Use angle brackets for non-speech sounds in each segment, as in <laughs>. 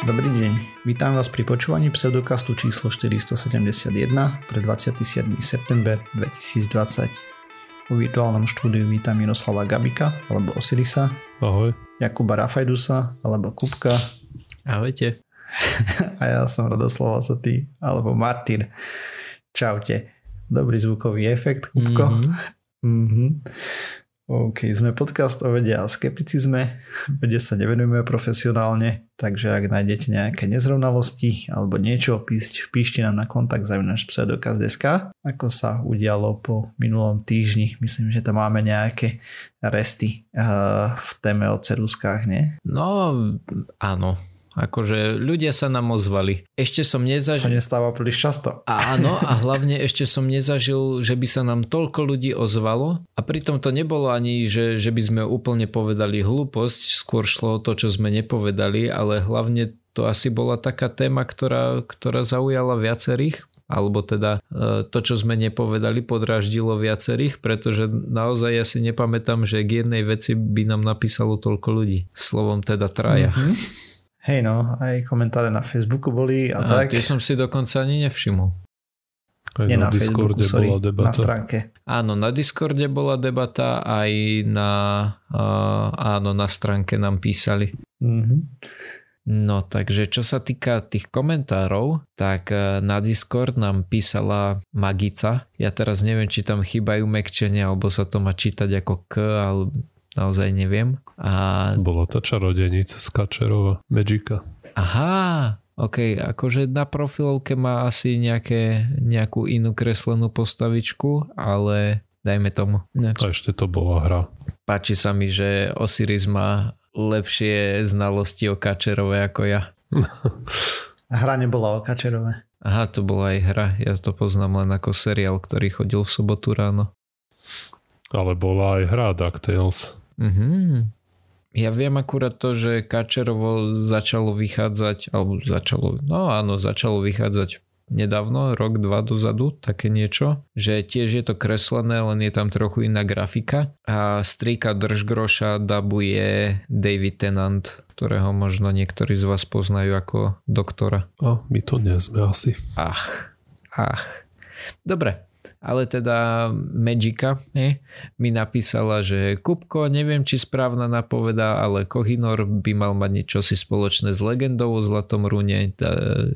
Dobrý deň, vítam vás pri počúvaní pseudokastu číslo 471 pre 27. september 2020. Po virtuálnom štúdiu vítam Miroslava Gabika alebo Osirisa. Ahoj. Jakuba Rafajdusa alebo Kupka. Ahojte. <laughs> A ja som Radoslava Saty alebo Martin. Čaute. Dobrý zvukový efekt, Kupko. Mm-hmm. Mm-hmm. OK, sme podcast o vede a skepticizme. Vede sa nevenujeme profesionálne, takže ak nájdete nejaké nezrovnalosti alebo niečo, písť, píšte nám na kontakt náš pseudokaz.sk, ako sa udialo po minulom týždni. Myslím, že tam máme nejaké resty uh, v téme o ceruskách, nie? No, áno, Akože ľudia sa nám ozvali. Ešte som nezažil... Sa nestáva príliš často. Áno a hlavne ešte som nezažil, že by sa nám toľko ľudí ozvalo a pritom to nebolo ani, že, že by sme úplne povedali hlúposť, skôr šlo o to, čo sme nepovedali, ale hlavne to asi bola taká téma, ktorá, ktorá zaujala viacerých alebo teda e, to, čo sme nepovedali, podráždilo viacerých, pretože naozaj ja si nepamätám, že k jednej veci by nám napísalo toľko ľudí. Slovom teda traja. Mm-hmm. Hej no, aj komentáre na Facebooku boli a, a tak. Tie som si dokonca ani nevšimol. Aj Nie na, na Discorde Facebooku, sorry, bola debata. Na stránke. Áno, na Discorde bola debata, aj na, uh, áno, na stránke nám písali. Mm-hmm. No, takže čo sa týka tých komentárov, tak na Discord nám písala Magica. Ja teraz neviem, či tam chýbajú mekčenia, alebo sa to má čítať ako K, alebo naozaj neviem. A... Bola to čarodenica z Kačerova, Magicka. Aha, OK, akože na profilovke má asi nejaké, nejakú inú kreslenú postavičku, ale dajme tomu. A ešte to bola hra. Páči sa mi, že Osiris má lepšie znalosti o Kačerove ako ja. <laughs> hra nebola o Kačerove. Aha, to bola aj hra. Ja to poznám len ako seriál, ktorý chodil v sobotu ráno. Ale bola aj hra DuckTales. Mm-hmm. Ja viem akurát to, že Kačerovo začalo vychádzať, alebo začalo, no áno, začalo vychádzať nedávno, rok, dva dozadu, také niečo, že tiež je to kreslené, len je tam trochu iná grafika a strýka Držgroša dabuje David Tennant, ktorého možno niektorí z vás poznajú ako doktora. A my to nie sme asi. Ach, ach. Dobre, ale teda Magica ne, mi napísala, že Kupko, neviem či správna napoveda, ale Kohinor by mal mať niečo si spoločné s legendou o Zlatom rune.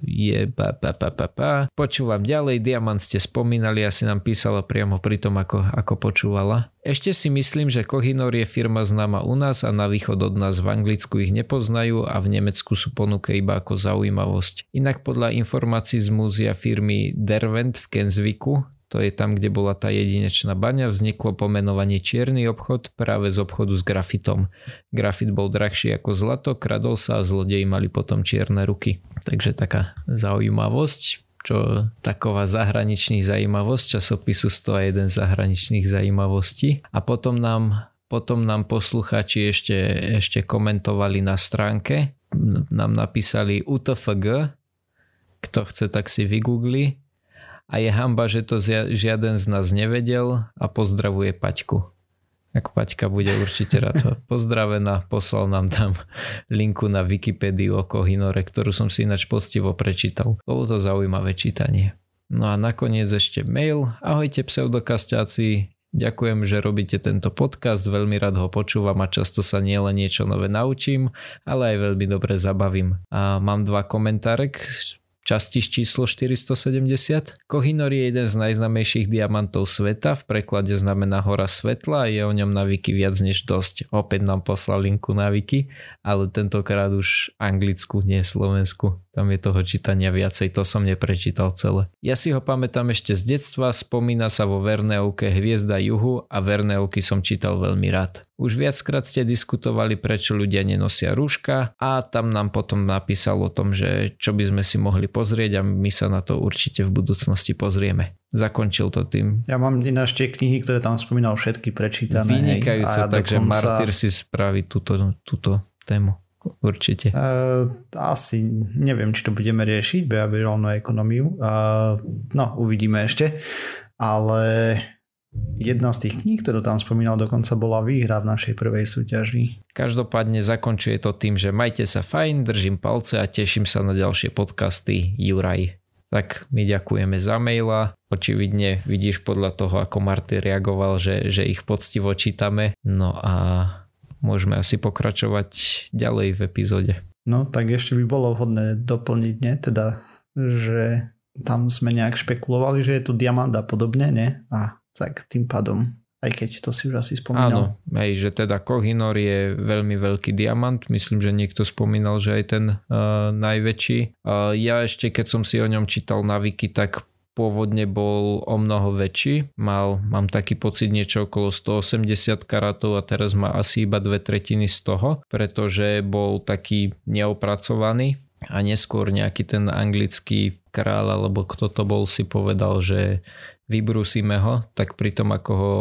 Je pa, pa, pa, pa, pa. Počúvam ďalej, Diamant ste spomínali, asi nám písala priamo pri tom, ako, ako počúvala. Ešte si myslím, že Kohinor je firma známa u nás a na východ od nás v Anglicku ich nepoznajú a v Nemecku sú ponuke iba ako zaujímavosť. Inak podľa informácií z múzia firmy Derwent v Kensviku to je tam, kde bola tá jedinečná baňa, vzniklo pomenovanie čierny obchod práve z obchodu s grafitom. Grafit bol drahší ako zlato, kradol sa a zlodeji mali potom čierne ruky. Takže taká zaujímavosť, čo taková zahraničných zaujímavosť, časopisu 101 zahraničných zaujímavostí. A potom nám, potom nám posluchači ešte, ešte komentovali na stránke, nám napísali UTFG, kto chce, tak si vygoogli a je hamba, že to žiaden z nás nevedel a pozdravuje Paťku. Ak Paťka bude určite rád <laughs> pozdravená, poslal nám tam linku na Wikipédiu o Kohinore, ktorú som si ináč postivo prečítal. Bolo to zaujímavé čítanie. No a nakoniec ešte mail. Ahojte pseudokastáci, Ďakujem, že robíte tento podcast, veľmi rád ho počúvam a často sa nielen niečo nové naučím, ale aj veľmi dobre zabavím. A mám dva komentáre časti číslo 470. Kohinor je jeden z najznamejších diamantov sveta, v preklade znamená hora svetla a je o ňom na wiki viac než dosť. Opäť nám poslal linku na wiki, ale tentokrát už anglicky, nie slovensku. Tam je toho čítania viacej, to som neprečítal celé. Ja si ho pamätám ešte z detstva, spomína sa vo Verneovke Hviezda juhu a Verneovky som čítal veľmi rád. Už viackrát ste diskutovali, prečo ľudia nenosia rúška a tam nám potom napísal o tom, že čo by sme si mohli pozrieť a my sa na to určite v budúcnosti pozrieme. Zakončil to tým. Ja mám ináč tie knihy, ktoré tam spomínal všetky prečítané. Vynikajúce, ja takže dokonca... Martyr si spraví túto, túto tému. Určite. Uh, asi neviem, či to budeme riešiť, behaviorálnu ekonómiu. Uh, no, uvidíme ešte. Ale jedna z tých kníh, ktorú tam spomínal, dokonca bola výhra v našej prvej súťaži. Každopádne zakončuje to tým, že majte sa fajn, držím palce a teším sa na ďalšie podcasty. Juraj. Tak my ďakujeme za maila. Očividne vidíš podľa toho, ako Marty reagoval, že, že ich poctivo čítame. No a môžeme asi pokračovať ďalej v epizóde. No tak ešte by bolo vhodné doplniť, ne? Teda, že tam sme nejak špekulovali, že je tu diamant a podobne, ne? A tak tým pádom, aj keď to si už asi spomínal. Áno, hej, že teda Kohinor je veľmi veľký diamant, myslím, že niekto spomínal, že aj ten uh, najväčší. Uh, ja ešte, keď som si o ňom čítal na Wiki, tak pôvodne bol o mnoho väčší. Mal, mám taký pocit niečo okolo 180 karátov a teraz má asi iba dve tretiny z toho, pretože bol taký neopracovaný a neskôr nejaký ten anglický kráľ alebo kto to bol si povedal, že vybrúsime ho, tak pri tom ako ho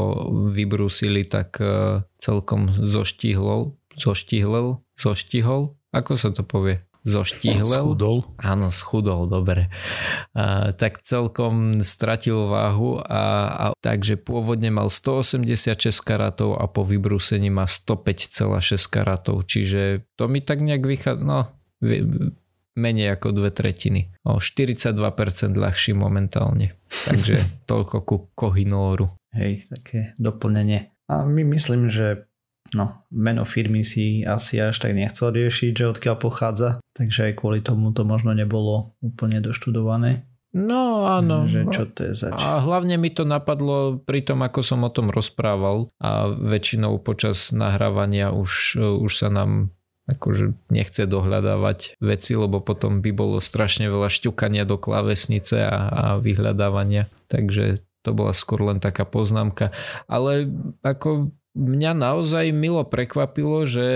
vybrúsili, tak e, celkom zoštihlol, zoštihlel, zoštihol, ako sa to povie? Zoštihlel? Schudol. Áno, schudol, dobre. A, tak celkom stratil váhu a, a takže pôvodne mal 186 karátov a po vybrúsení má 105,6 karátov, čiže to mi tak nejak vychádza, no menej ako dve tretiny. O 42% ľahší momentálne. Takže <laughs> toľko ku Kohinóru. Hej, také doplnenie. A my myslím, že no, meno firmy si asi až tak nechcel riešiť, že odkiaľ pochádza, takže aj kvôli tomu to možno nebolo úplne doštudované. No áno. Že čo to je zač? A hlavne mi to napadlo pri tom, ako som o tom rozprával a väčšinou počas nahrávania už, už sa nám akože nechce dohľadávať veci, lebo potom by bolo strašne veľa šťukania do klávesnice a, a vyhľadávania. Takže to bola skôr len taká poznámka. Ale ako mňa naozaj milo prekvapilo, že,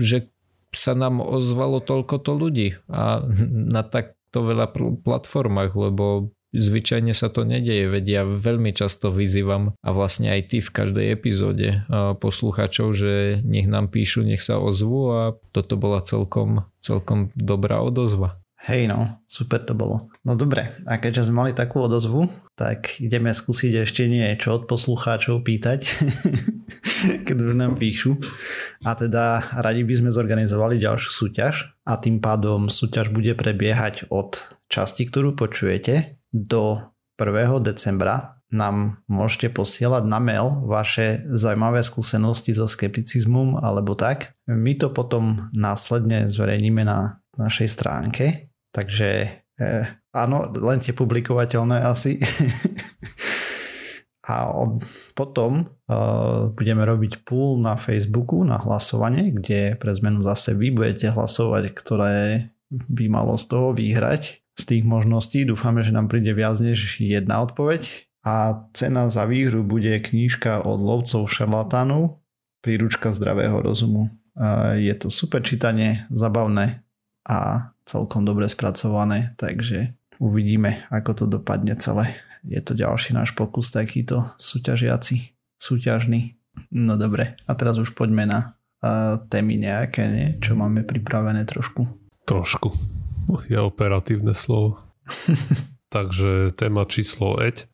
že sa nám ozvalo toľko to ľudí a na takto veľa platformách, lebo Zvyčajne sa to nedeje, veď ja veľmi často vyzývam a vlastne aj ty v každej epizóde poslucháčov, že nech nám píšu, nech sa ozvú a toto bola celkom, celkom dobrá odozva. Hej no, super to bolo. No dobre, a keďže sme mali takú odozvu, tak ideme skúsiť ešte niečo od poslucháčov pýtať, <laughs> keď už nám píšu. A teda radi by sme zorganizovali ďalšiu súťaž a tým pádom súťaž bude prebiehať od časti, ktorú počujete do 1. decembra nám môžete posielať na mail vaše zaujímavé skúsenosti so skepticizmom alebo tak. My to potom následne zverejníme na našej stránke, takže eh, áno, len tie publikovateľné asi. <laughs> A od, potom uh, budeme robiť pool na Facebooku na hlasovanie, kde pre zmenu zase vy budete hlasovať, ktoré by malo z toho vyhrať z tých možností. Dúfame, že nám príde viac než jedna odpoveď. A cena za výhru bude knížka od lovcov šarlatánov, príručka zdravého rozumu. Je to super čítanie, zabavné a celkom dobre spracované, takže uvidíme, ako to dopadne celé. Je to ďalší náš pokus takýto súťažiaci, súťažný. No dobre, a teraz už poďme na témy nejaké, nie? čo máme pripravené trošku. Trošku je operatívne slovo. <laughs> Takže téma číslo 5.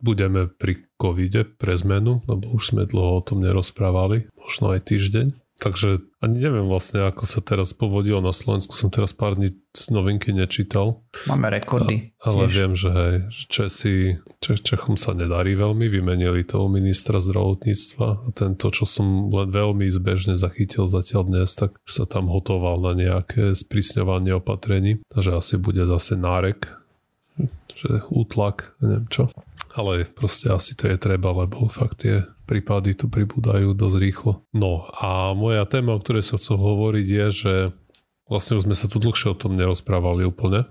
Budeme pri covide pre zmenu, lebo už sme dlho o tom nerozprávali, možno aj týždeň. Takže ani neviem vlastne, ako sa teraz povodilo na Slovensku. Som teraz pár dní z novinky nečítal. Máme rekordy. A, ale tiež. viem, že hej, Česi, Čech, Čechom sa nedarí veľmi. Vymenili toho ministra zdravotníctva. A tento, čo som len veľmi zbežne zachytil zatiaľ dnes, tak sa tam hotoval na nejaké sprísňovanie opatrení. Takže asi bude zase nárek že útlak, neviem čo. Ale proste asi to je treba, lebo fakt tie prípady tu pribúdajú dosť rýchlo. No a moja téma, o ktorej som chcel hovoriť je, že vlastne už sme sa tu dlhšie o tom nerozprávali úplne.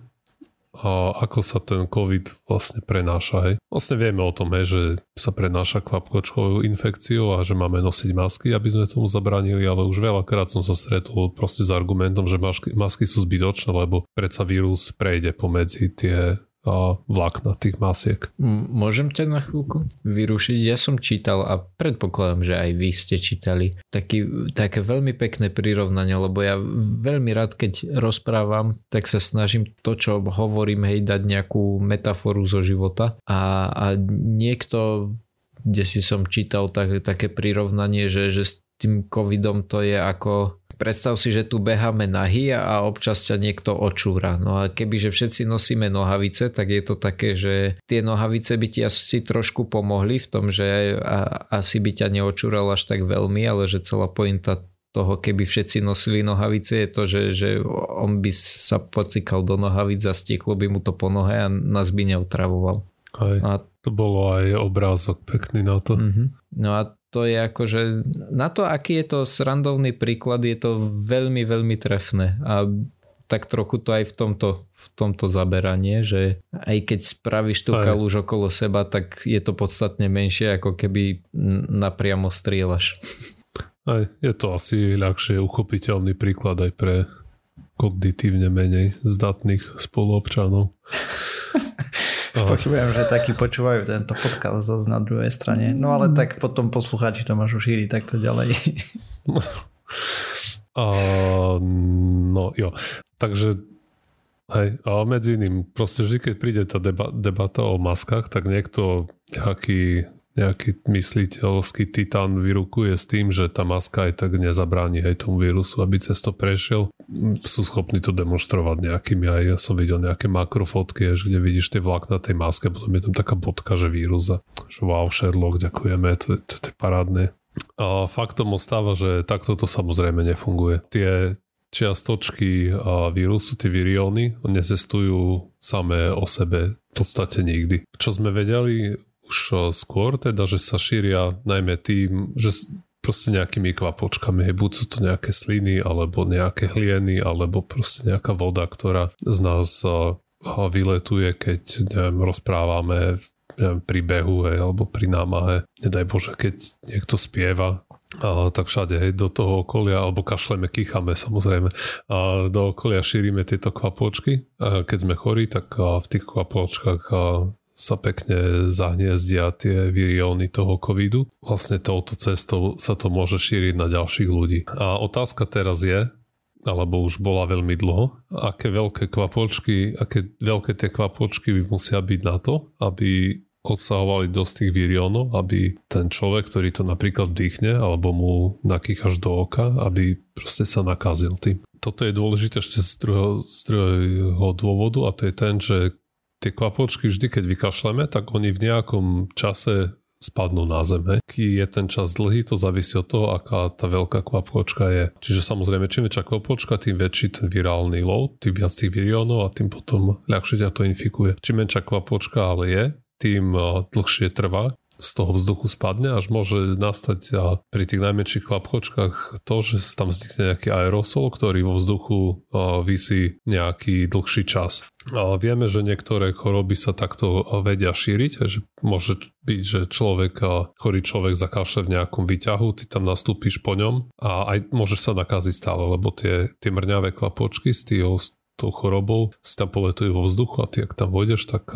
A ako sa ten COVID vlastne prenáša. Hej. Vlastne vieme o tom, hej, že sa prenáša kvapkočkovou infekciou a že máme nosiť masky, aby sme tomu zabranili, ale už veľakrát som sa stretol proste s argumentom, že masky, masky sú zbytočné, lebo predsa vírus prejde pomedzi tie vlákna tých masiek. Môžem ťa na chvíľku vyrušiť? Ja som čítal a predpokladám, že aj vy ste čítali taký, také veľmi pekné prirovnanie, lebo ja veľmi rád, keď rozprávam, tak sa snažím to, čo hovorím, hej, dať nejakú metaforu zo života a, a niekto kde si som čítal tak, také prirovnanie, že, že s tým covidom to je ako predstav si, že tu beháme nahy a občas ťa niekto očúra. No a keby, že všetci nosíme nohavice, tak je to také, že tie nohavice by ti asi trošku pomohli v tom, že asi by ťa neočúral až tak veľmi, ale že celá pointa toho, keby všetci nosili nohavice, je to, že, že on by sa pocikal do nohavic a stieklo by mu to po nohe a nás by neotravoval. Aj, a... To bolo aj obrázok pekný na to. Uh-huh. No a to je akože, na to, aký je to srandovný príklad, je to veľmi, veľmi trefné a tak trochu to aj v tomto, v tomto zaberanie, že aj keď spravíš tú kaluž okolo seba, tak je to podstatne menšie, ako keby napriamo strieľaš. Aj, je to asi ľahšie uchopiteľný príklad aj pre kognitívne menej zdatných spoluobčanov. <laughs> Pochybujem, že takí počúvajú tento podcast zase na druhej strane. No ale tak potom poslucháči to môžu šíriť takto ďalej. <laughs> Uh, no jo, takže hej, a medzi iným, proste vždy, keď príde tá deba, debata o maskách, tak niekto nejaký nejaký mysliteľský titán vyrukuje s tým, že tá maska aj tak nezabráni aj tomu vírusu, aby cez to prešiel. Sú schopní to demonstrovať nejakými aj, ja som videl nejaké makrofotky, že kde vidíš tie vlákna tej maske, potom je tam taká bodka, že vírus a že wow, Sherlock, ďakujeme, to, to, to je parádne. A faktom ostáva, že takto to samozrejme nefunguje. Tie čiastočky vírusu, tie virióny, nezestujú samé o sebe v podstate nikdy. Čo sme vedeli už skôr, teda, že sa šíria najmä tým, že proste nejakými kvapočkami, buď sú to nejaké sliny, alebo nejaké hlieny, alebo proste nejaká voda, ktorá z nás vyletuje, keď neviem, rozprávame neviem, pri behu hej, alebo pri námahe. Nedaj Bože, keď niekto spieva, a, tak všade hej, do toho okolia, alebo kašleme, kýchame samozrejme, a do okolia šírime tieto kvapočky. A keď sme chorí, tak a, v tých kvapočkách a, sa pekne zahniezdia tie virióny toho covidu. Vlastne touto cestou sa to môže šíriť na ďalších ľudí. A otázka teraz je, alebo už bola veľmi dlho, aké veľké kvapočky, aké veľké tie kvapočky by musia byť na to, aby obsahovali dosť tých viriónov, aby ten človek, ktorý to napríklad vdýchne alebo mu nakýchaš do oka, aby proste sa nakazil tým. Toto je dôležité ešte z druhého, z druhého dôvodu a to je ten, že tie kvapočky vždy, keď vykašleme, tak oni v nejakom čase spadnú na zem. Hej. Ký je ten čas dlhý, to závisí od toho, aká tá veľká kvapôčka je. Čiže samozrejme, čím väčšia kvapôčka, tým väčší ten virálny load, tým viac tých viriónov a tým potom ľahšie ťa to infikuje. Čím menšia kvapôčka ale je, tým dlhšie trvá, z toho vzduchu spadne, až môže nastať a pri tých najmenších kvapkočkách to, že tam vznikne nejaký aerosol, ktorý vo vzduchu vysí nejaký dlhší čas. Vieme, že niektoré choroby sa takto vedia šíriť, že môže byť, že človek, chorý človek zakašle v nejakom výťahu, ty tam nastúpiš po ňom a aj môžeš sa nakaziť stále, lebo tie, tie mrňavé kvapočky z tých tou chorobou si tam poletujú vo vzduchu a ty ak tam vojdeš, tak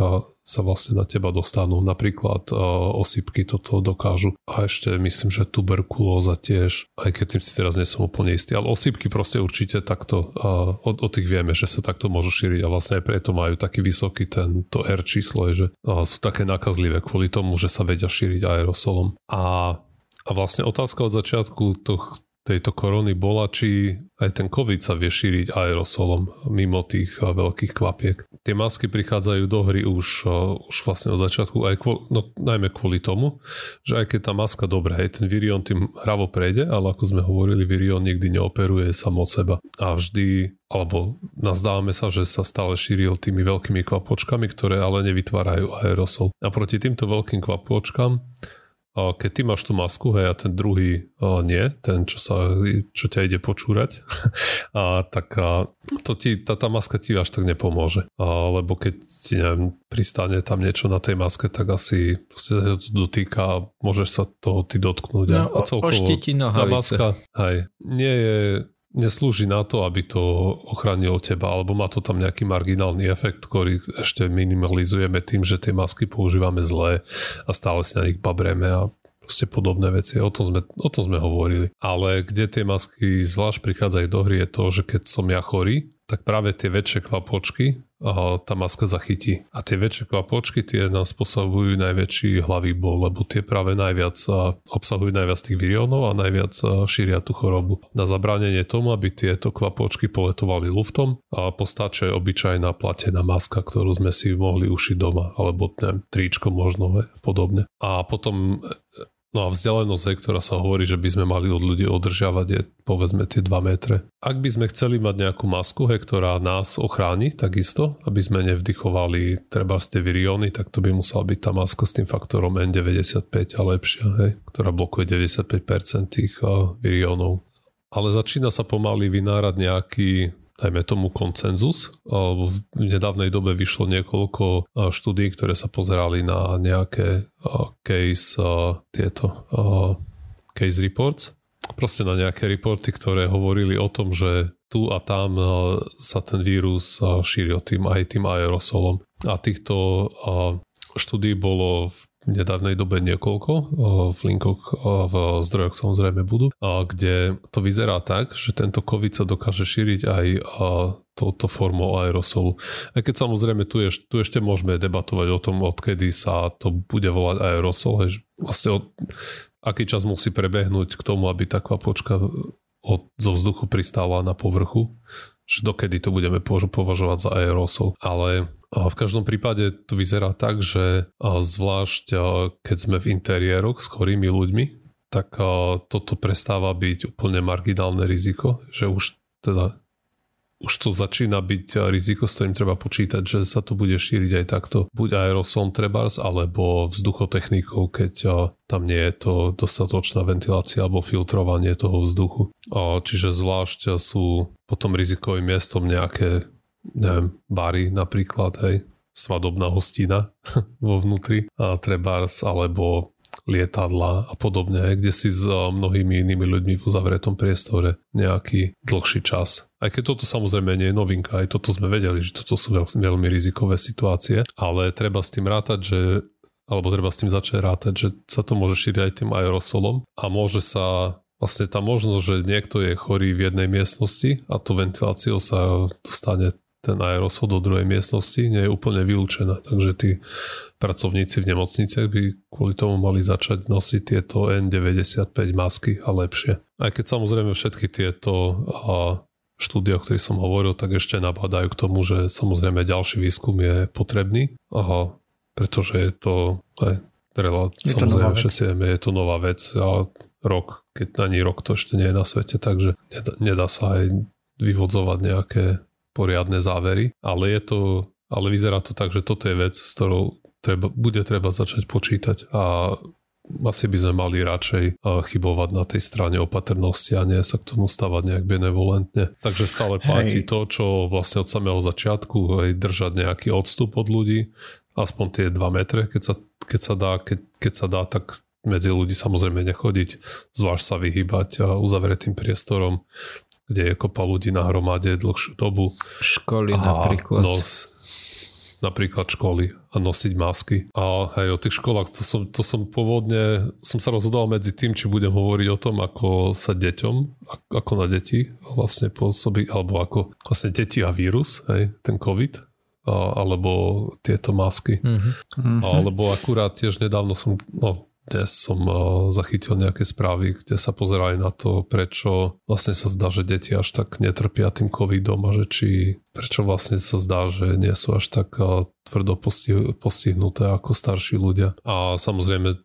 sa vlastne na teba dostanú. Napríklad osýpky toto dokážu. A ešte myslím, že tuberkulóza tiež, aj keď tým si teraz nie som úplne istý, ale osýpky proste určite takto, o, o tých vieme, že sa takto môžu šíriť a vlastne aj preto majú taký vysoký ten, to R číslo, je, že sú také nakazlivé kvôli tomu, že sa vedia šíriť aerosolom. A a vlastne otázka od začiatku toh, tejto korony bola, či aj ten COVID sa vie šíriť aerosolom mimo tých veľkých kvapiek. Tie masky prichádzajú do hry už, už vlastne od začiatku, aj kvôli, no, najmä kvôli tomu, že aj keď tá maska dobre, hej, ten virion tým hravo prejde, ale ako sme hovorili, virion nikdy neoperuje sam od seba. A vždy, alebo nazdávame sa, že sa stále šíril tými veľkými kvapočkami, ktoré ale nevytvárajú aerosol. A proti týmto veľkým kvapočkám keď ty máš tú masku, hej, a ten druhý a nie, ten, čo, sa, čo ťa ide počúrať, <laughs> a, tak a, to ti, tá, tá maska ti až tak nepomôže. A, lebo keď ti, neviem, pristane tam niečo na tej maske, tak asi sa to dotýka a môžeš sa toho ty dotknúť. No, a celkovo tá maska, hej, nie je neslúži na to, aby to ochránilo teba, alebo má to tam nejaký marginálny efekt, ktorý ešte minimalizujeme tým, že tie masky používame zlé a stále si na nich babreme a proste podobné veci. O tom, sme, o tom sme hovorili. Ale kde tie masky zvlášť prichádzajú do hry je to, že keď som ja chorý, tak práve tie väčšie kvapočky tá maska zachytí. A tie väčšie kvapočky, tie nám spôsobujú najväčší hlavý bol, lebo tie práve najviac obsahujú najviac tých viriónov a najviac šíria tú chorobu. Na zabránenie tomu, aby tieto kvapočky poletovali luftom, a postačuje obyčajná platená maska, ktorú sme si mohli ušiť doma, alebo neviem, tričko možno podobne. A potom No a vzdialenosť, ktorá sa hovorí, že by sme mali od ľudí održiavať, je povedzme tie 2 metre. Ak by sme chceli mať nejakú masku, hej, ktorá nás ochráni, takisto, aby sme nevdychovali treba z tie virióny, tak to by musela byť tá maska s tým faktorom N95 a lepšia, hej, ktorá blokuje 95% tých uh, viriónov. Ale začína sa pomaly vynárať nejaký dajme tomu koncenzus. V nedávnej dobe vyšlo niekoľko štúdí, ktoré sa pozerali na nejaké case tieto case reports. Proste na nejaké reporty, ktoré hovorili o tom, že tu a tam sa ten vírus šíril tým aj tým aerosolom. A týchto štúdí bolo v nedávnej dobe niekoľko, v linkoch v zdrojoch samozrejme budú, kde to vyzerá tak, že tento COVID sa dokáže šíriť aj touto formou aerosolu. Aj keď samozrejme tu, je, tu ešte môžeme debatovať o tom, odkedy sa to bude volať aerosol, že vlastne od, aký čas musí prebehnúť k tomu, aby tá kvapočka od, zo vzduchu pristála na povrchu, že dokedy to budeme považovať za aerosol. Ale v každom prípade to vyzerá tak, že zvlášť keď sme v interiéroch s chorými ľuďmi, tak toto prestáva byť úplne marginálne riziko, že už teda už to začína byť riziko, s ktorým treba počítať, že sa to bude šíriť aj takto. Buď aerosom trebárs, alebo vzduchotechnikou, keď tam nie je to dostatočná ventilácia alebo filtrovanie toho vzduchu. Čiže zvlášť sú potom rizikovým miestom nejaké neviem, bary napríklad, hej, svadobná hostina <laughs> vo vnútri, a trebárs, alebo lietadla a podobne, kde si s mnohými inými ľuďmi v uzavretom priestore nejaký dlhší čas. Aj keď toto samozrejme nie je novinka, aj toto sme vedeli, že toto sú veľmi rizikové situácie, ale treba s tým rátať, že alebo treba s tým začať rátať, že sa to môže šíriť aj tým aerosolom a môže sa vlastne tá možnosť, že niekto je chorý v jednej miestnosti a tú ventiláciou sa dostane ten aerosol do druhej miestnosti nie je úplne vylúčená. Takže tí pracovníci v nemocniciach by kvôli tomu mali začať nosiť tieto N95 masky a lepšie. Aj keď samozrejme všetky tieto štúdie, o ktorých som hovoril, tak ešte nabadajú k tomu, že samozrejme ďalší výskum je potrebný, aha, pretože je to aj relát, je samozrejme to všetci vieme, je to nová vec a rok, keď ani rok to ešte nie je na svete, takže nedá, nedá sa aj vyvodzovať nejaké poriadne závery, ale je to, ale vyzerá to tak, že toto je vec, s ktorou treba, bude treba začať počítať a asi by sme mali radšej chybovať na tej strane opatrnosti a nie sa k tomu stavať nejak benevolentne. Takže stále platí Hej. to, čo vlastne od samého začiatku, aj držať nejaký odstup od ľudí, aspoň tie 2 metre, keď sa, keď sa dá, keď, keď sa dá, tak medzi ľudí samozrejme nechodiť, zvlášť sa vyhybať a uzavretým priestorom kde je kopa ľudí na hromade dlhšiu dobu. Školy a napríklad. Nos, napríklad školy a nosiť masky. A aj o tých školách, to som, to som pôvodne, som sa rozhodoval medzi tým, či budem hovoriť o tom, ako sa deťom, ako na deti vlastne pôsobí, alebo ako vlastne deti a vírus, hej, ten COVID, alebo tieto masky. Mm-hmm. Alebo akurát tiež nedávno som, no dnes som eh, zachytil nejaké správy, kde sa pozerali na to, prečo vlastne sa zdá, že deti až tak netrpia tým covidom a že či prečo vlastne sa zdá, že nie sú až tak eh, tvrdo postihnuté ako starší ľudia. A samozrejme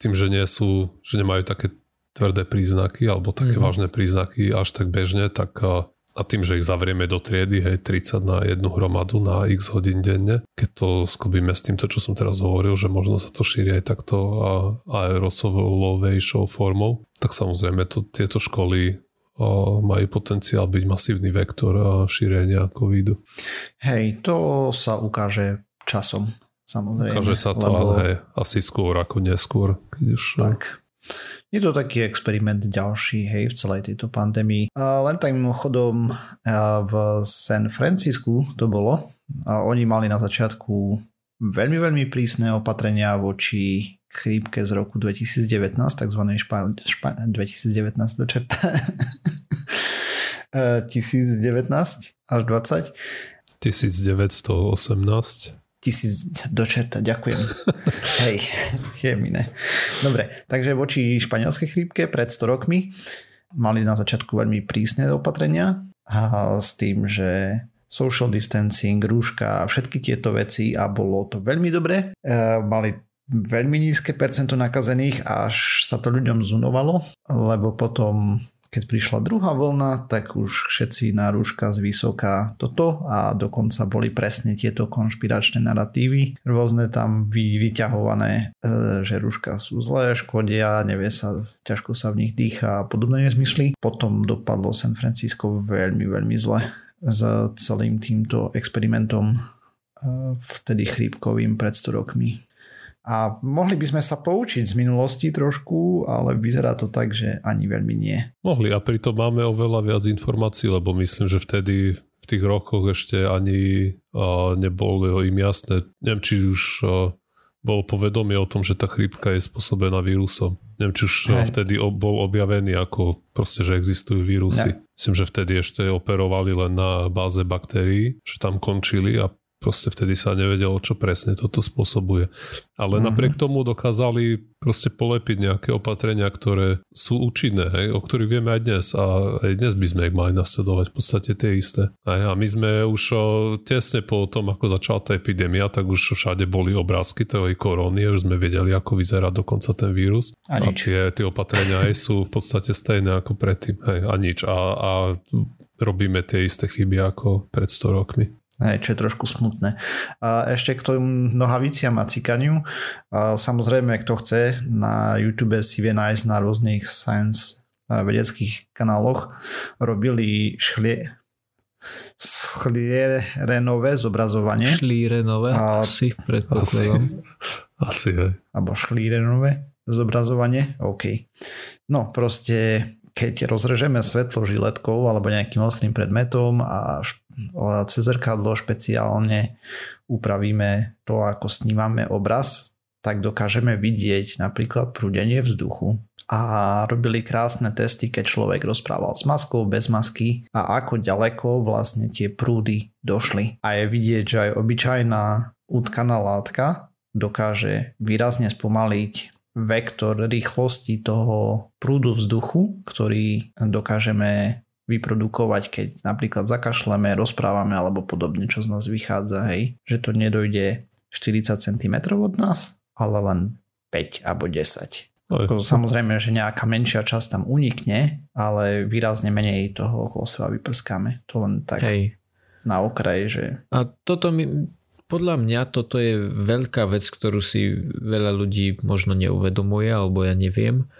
tým, že nie sú, že nemajú také tvrdé príznaky alebo také mm-hmm. vážne príznaky až tak bežne, tak eh, a tým, že ich zavrieme do triedy, hej, 30 na jednu hromadu na x hodín denne, keď to sklbíme s týmto, čo som teraz hovoril, že možno sa to šíri aj takto aerosolovejšou formou, tak samozrejme to, tieto školy majú potenciál byť masívny vektor šírenia covidu. Hej, to sa ukáže časom, samozrejme. Ukáže sa to, lebo... ale hej, asi skôr ako neskôr. Keď už... Tak. Je to taký experiment ďalší, hej, v celej tejto pandémii. A len tak mimochodom v San Francisku to bolo. A oni mali na začiatku veľmi, veľmi prísne opatrenia voči chrípke z roku 2019, tzv. Špa, špa, 2019 do čerta. <laughs> 1019 až 20 1918. Tisíc dočerta, ďakujem. <laughs> Hej, je miné. Dobre, takže voči španielskej chrípke pred 100 rokmi mali na začiatku veľmi prísne opatrenia a s tým, že social distancing, rúška, všetky tieto veci a bolo to veľmi dobré. E, mali veľmi nízke percento nakazených, až sa to ľuďom zunovalo, lebo potom keď prišla druhá vlna, tak už všetci na rúška z vysoká toto a dokonca boli presne tieto konšpiračné narratívy, rôzne tam vy, vyťahované, e, že rúška sú zlé, škodia, nevie sa, ťažko sa v nich dýcha a podobné nezmysly. Potom dopadlo San Francisco veľmi, veľmi zle s celým týmto experimentom e, vtedy chrípkovým pred 100 rokmi. A mohli by sme sa poučiť z minulosti trošku, ale vyzerá to tak, že ani veľmi nie. Mohli a pritom máme oveľa viac informácií, lebo myslím, že vtedy v tých rokoch ešte ani a, nebolo im jasné. Neviem, či už a, bolo povedomie o tom, že tá chrípka je spôsobená vírusom. Neviem, či už Hej. vtedy bol objavený ako proste, že existujú vírusy. Ne. Myslím, že vtedy ešte operovali len na báze baktérií, že tam končili a proste vtedy sa nevedelo, čo presne toto spôsobuje. Ale uh-huh. napriek tomu dokázali proste polepiť nejaké opatrenia, ktoré sú účinné, hej, o ktorých vieme aj dnes a aj dnes by sme ich mali nasledovať v podstate tie isté. Hej, a my sme už tesne po tom, ako začala tá epidémia, tak už všade boli obrázky tej korony, už sme vedeli, ako vyzerá dokonca ten vírus. A, a tie, tie opatrenia aj sú v podstate stejné ako predtým. Hej, a nič. A, a robíme tie isté chyby ako pred 100 rokmi. Hej, čo je trošku smutné. A ešte k tomu nohaviciam a cikaniu. A samozrejme, kto chce, na YouTube si vie nájsť na rôznych science vedeckých kanáloch robili šchlie, schlierenové zobrazovanie. Šlírenové, a, asi, predpokladám. Asi, asi, hej. Alebo šlírenové zobrazovanie, OK. No, proste keď rozrežeme svetlo žiletkou alebo nejakým ostrým predmetom a cez zrkadlo špeciálne upravíme to, ako snímame obraz, tak dokážeme vidieť napríklad prúdenie vzduchu. A robili krásne testy, keď človek rozprával s maskou, bez masky a ako ďaleko vlastne tie prúdy došli. A je vidieť, že aj obyčajná utkaná látka dokáže výrazne spomaliť vektor rýchlosti toho prúdu vzduchu, ktorý dokážeme vyprodukovať, keď napríklad zakašleme, rozprávame alebo podobne, čo z nás vychádza, hej, že to nedojde 40 cm od nás, ale len 5 alebo 10. Ako, samozrejme, že nejaká menšia časť tam unikne, ale výrazne menej toho okolo seba vyprskáme. To len tak Hej. na okraj, že... A toto mi, podľa mňa toto je veľká vec, ktorú si veľa ľudí možno neuvedomuje, alebo ja neviem,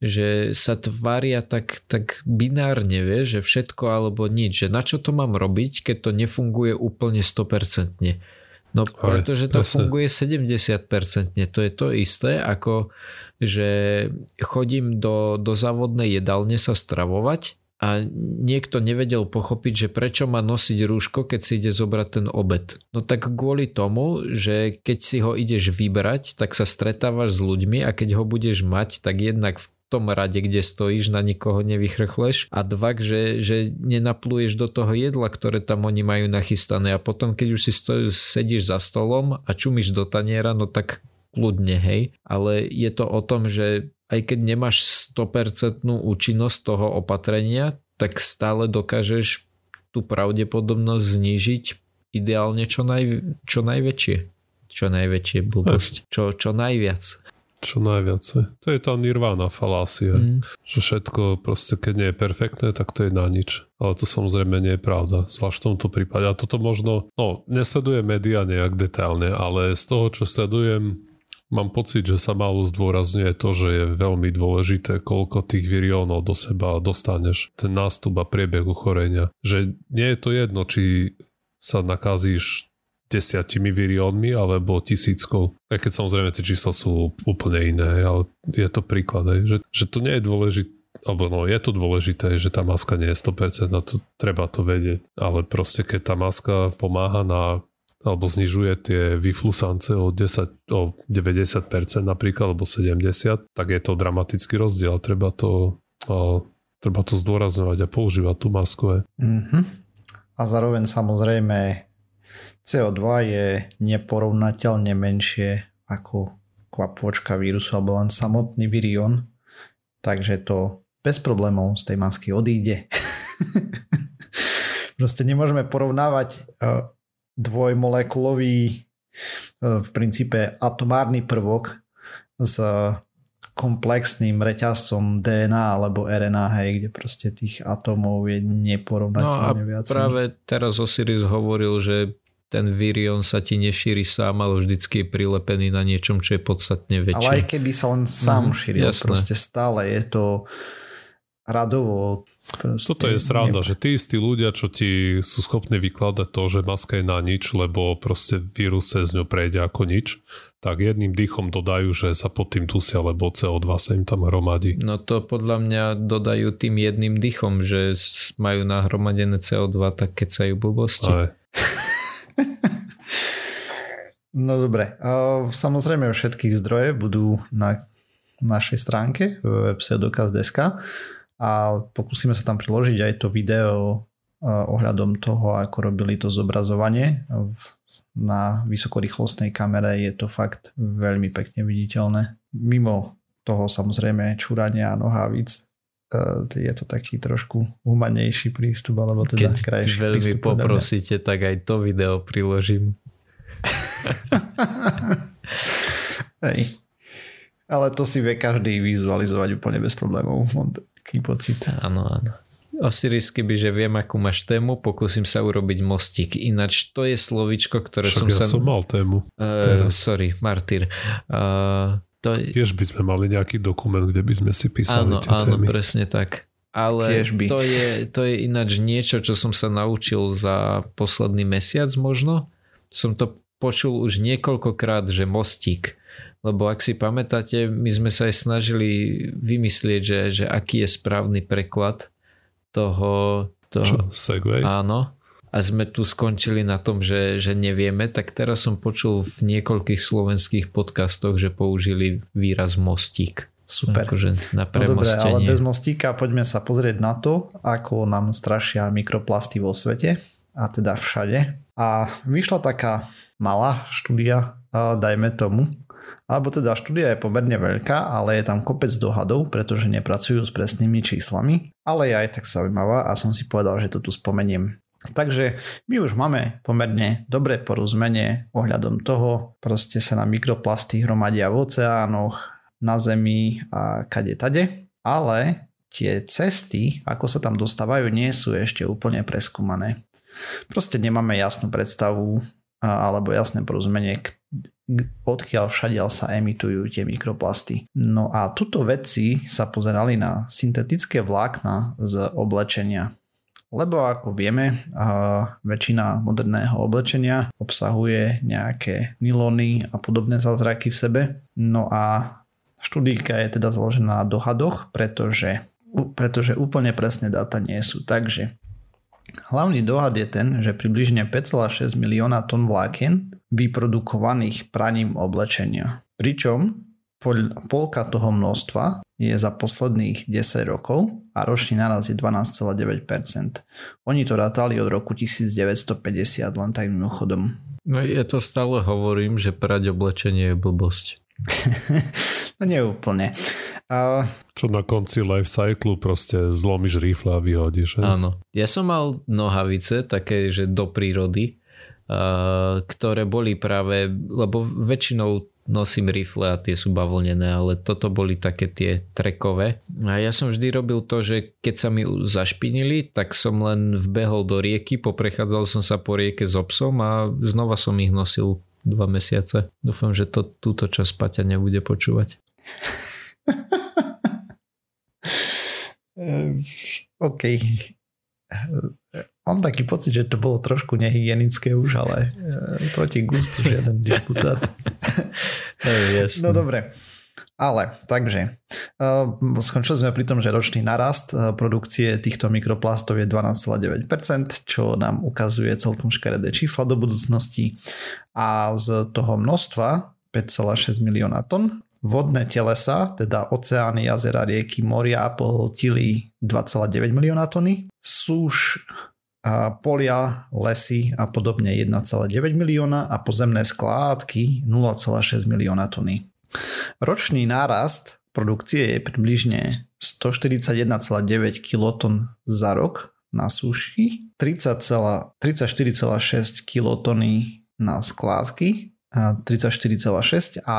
že sa tvária tak, tak binárne, vie, že všetko alebo nič, že na čo to mám robiť, keď to nefunguje úplne 100%. No pretože to funguje 70%. To je to isté, ako že chodím do, do závodnej jedálne sa stravovať a niekto nevedel pochopiť, že prečo má nosiť rúško, keď si ide zobrať ten obed. No tak kvôli tomu, že keď si ho ideš vybrať, tak sa stretávaš s ľuďmi a keď ho budeš mať, tak jednak v tom rade, kde stojíš, na nikoho nevychrchleš a dva, že, že nenapluješ do toho jedla, ktoré tam oni majú nachystané a potom, keď už si stoj, sedíš za stolom a čumíš do taniera, no tak kľudne, hej. Ale je to o tom, že aj keď nemáš 100% účinnosť toho opatrenia, tak stále dokážeš tú pravdepodobnosť znížiť ideálne čo, naj, čo najväčšie. Čo najväčšie blbosť. Čo, čo najviac. Čo najviac. To je tá nirvána falácia. Mm. Že všetko proste, keď nie je perfektné, tak to je na nič. Ale to samozrejme nie je pravda. Zvlášť v tomto prípade. A toto možno, no, nesledujem média nejak detailne, ale z toho, čo sledujem, mám pocit, že sa málo zdôrazňuje to, že je veľmi dôležité, koľko tých viriónov do seba dostaneš. Ten nástup a priebeh uchorenia. Že nie je to jedno, či sa nakazíš desiatimi viriónmi alebo tisíckou. Aj keď samozrejme tie čísla sú úplne iné, ale je to príklad, aj, že, že to nie je dôležité alebo no je to dôležité, že tá maska nie je 100%, na to treba to vedieť, ale proste keď tá maska pomáha na alebo znižuje tie vyflusance o, 10, o 90% napríklad, alebo 70, tak je to dramatický rozdiel. Treba to, o, treba to zdôrazňovať a používať tú masku. Mm-hmm. A zároveň samozrejme CO2 je neporovnateľne menšie ako kvapôčka vírusu alebo len samotný virion, takže to bez problémov z tej masky odíde. <laughs> Proste nemôžeme porovnávať e, dvojmolekulový e, v princípe atomárny prvok s komplexným reťazcom DNA alebo RNA, hej, kde proste tých atómov je neporovnateľne no viac. práve teraz Osiris hovoril, že ten virion sa ti nešíri sám, ale vždycky je prilepený na niečom, čo je podstatne väčšie. Ale aj keby sa len sám mm, šíril, jasné. proste stále je to radovo Proste Toto je sranda, že tí istí ľudia, čo ti sú schopní vykladať to, že maska je na nič, lebo proste vírus sa z ňou prejde ako nič, tak jedným dýchom dodajú, že sa pod tým dusia, lebo CO2 sa im tam hromadí. No to podľa mňa dodajú tým jedným dýchom, že majú nahromadené CO2, tak keď sa ju blbosti. Aj. <laughs> <laughs> no dobre, samozrejme všetky zdroje budú na našej stránke website.dokaz.sk a pokúsime sa tam priložiť aj to video eh, ohľadom toho, ako robili to zobrazovanie. Na vysokorýchlostnej kamere je to fakt veľmi pekne viditeľné. Mimo toho samozrejme čúrania nohavíc je to taký trošku humanejší prístup, alebo teda Keď krajší veľmi prístup. poprosíte, tak aj to video priložím. <laughs> Hej. Ale to si vie každý vizualizovať úplne bez problémov taký pocit. Áno, áno. Osiris, keby že viem, akú máš tému, pokúsim sa urobiť mostík. Ináč to je slovičko, ktoré Však som ja sa... som mal tému. Uh, sorry, Martyr. Uh, to... Tiež by sme mali nejaký dokument, kde by sme si písali áno, tie áno, témy. presne tak. Ale to je, to je ináč niečo, čo som sa naučil za posledný mesiac možno. Som to počul už niekoľkokrát, že mostík lebo ak si pamätáte, my sme sa aj snažili vymyslieť, že, že aký je správny preklad toho... toho Čo, segway? Áno. A sme tu skončili na tom, že, že nevieme, tak teraz som počul v niekoľkých slovenských podcastoch, že použili výraz mostík. Super. Akože na no dobre, ale bez mostíka poďme sa pozrieť na to, ako nám strašia mikroplasty vo svete a teda všade. A vyšla taká malá štúdia, dajme tomu, alebo teda štúdia je pomerne veľká, ale je tam kopec dohadov, pretože nepracujú s presnými číslami, ale je aj tak zaujímavá a som si povedal, že to tu spomeniem. Takže my už máme pomerne dobré porozumenie ohľadom toho, proste sa na mikroplasty hromadia v oceánoch, na zemi a kade tade, ale tie cesty, ako sa tam dostávajú, nie sú ešte úplne preskúmané. Proste nemáme jasnú predstavu alebo jasné porozumenie, odkiaľ všadiaľ sa emitujú tie mikroplasty. No a tuto vedci sa pozerali na syntetické vlákna z oblečenia. Lebo ako vieme, väčšina moderného oblečenia obsahuje nejaké nylony a podobné zázraky v sebe. No a štúdíka je teda založená na dohadoch, pretože, pretože úplne presné dáta nie sú. Takže Hlavný dohad je ten, že približne 5,6 milióna tón vlákien vyprodukovaných praním oblečenia. Pričom polka toho množstva je za posledných 10 rokov a ročný naraz je 12,9%. Oni to rátali od roku 1950, len tak mimochodom. No ja to stále hovorím, že prať oblečenie je blbosť. <laughs> no neúplne. Uh, Čo na konci life cyclu proste zlomíš rifle a vyhodíš. He? Áno. Ja som mal nohavice také, že do prírody, ktoré boli práve, lebo väčšinou nosím rifle a tie sú bavlnené, ale toto boli také tie trekové. A ja som vždy robil to, že keď sa mi zašpinili, tak som len vbehol do rieky, poprechádzal som sa po rieke s obsom a znova som ich nosil dva mesiace. Dúfam, že to túto časť Paťa nebude počúvať. <laughs> OK. Mám taký pocit, že to bolo trošku nehygienické už, ale e, proti gustu žiaden disputát. <laughs> no dobre. Ale, takže, uh, skončili sme pri tom, že ročný narast uh, produkcie týchto mikroplastov je 12,9%, čo nám ukazuje celkom škaredé čísla do budúcnosti. A z toho množstva 5,6 milióna tón vodné telesa, teda oceány, jazera, rieky, moria pohltili 2,9 milióna tony. Súž a polia, lesy a podobne 1,9 milióna a pozemné skládky 0,6 milióna tony. Ročný nárast produkcie je približne 141,9 kiloton za rok na suši, 34,6 kilotony na skládky, 34,6 a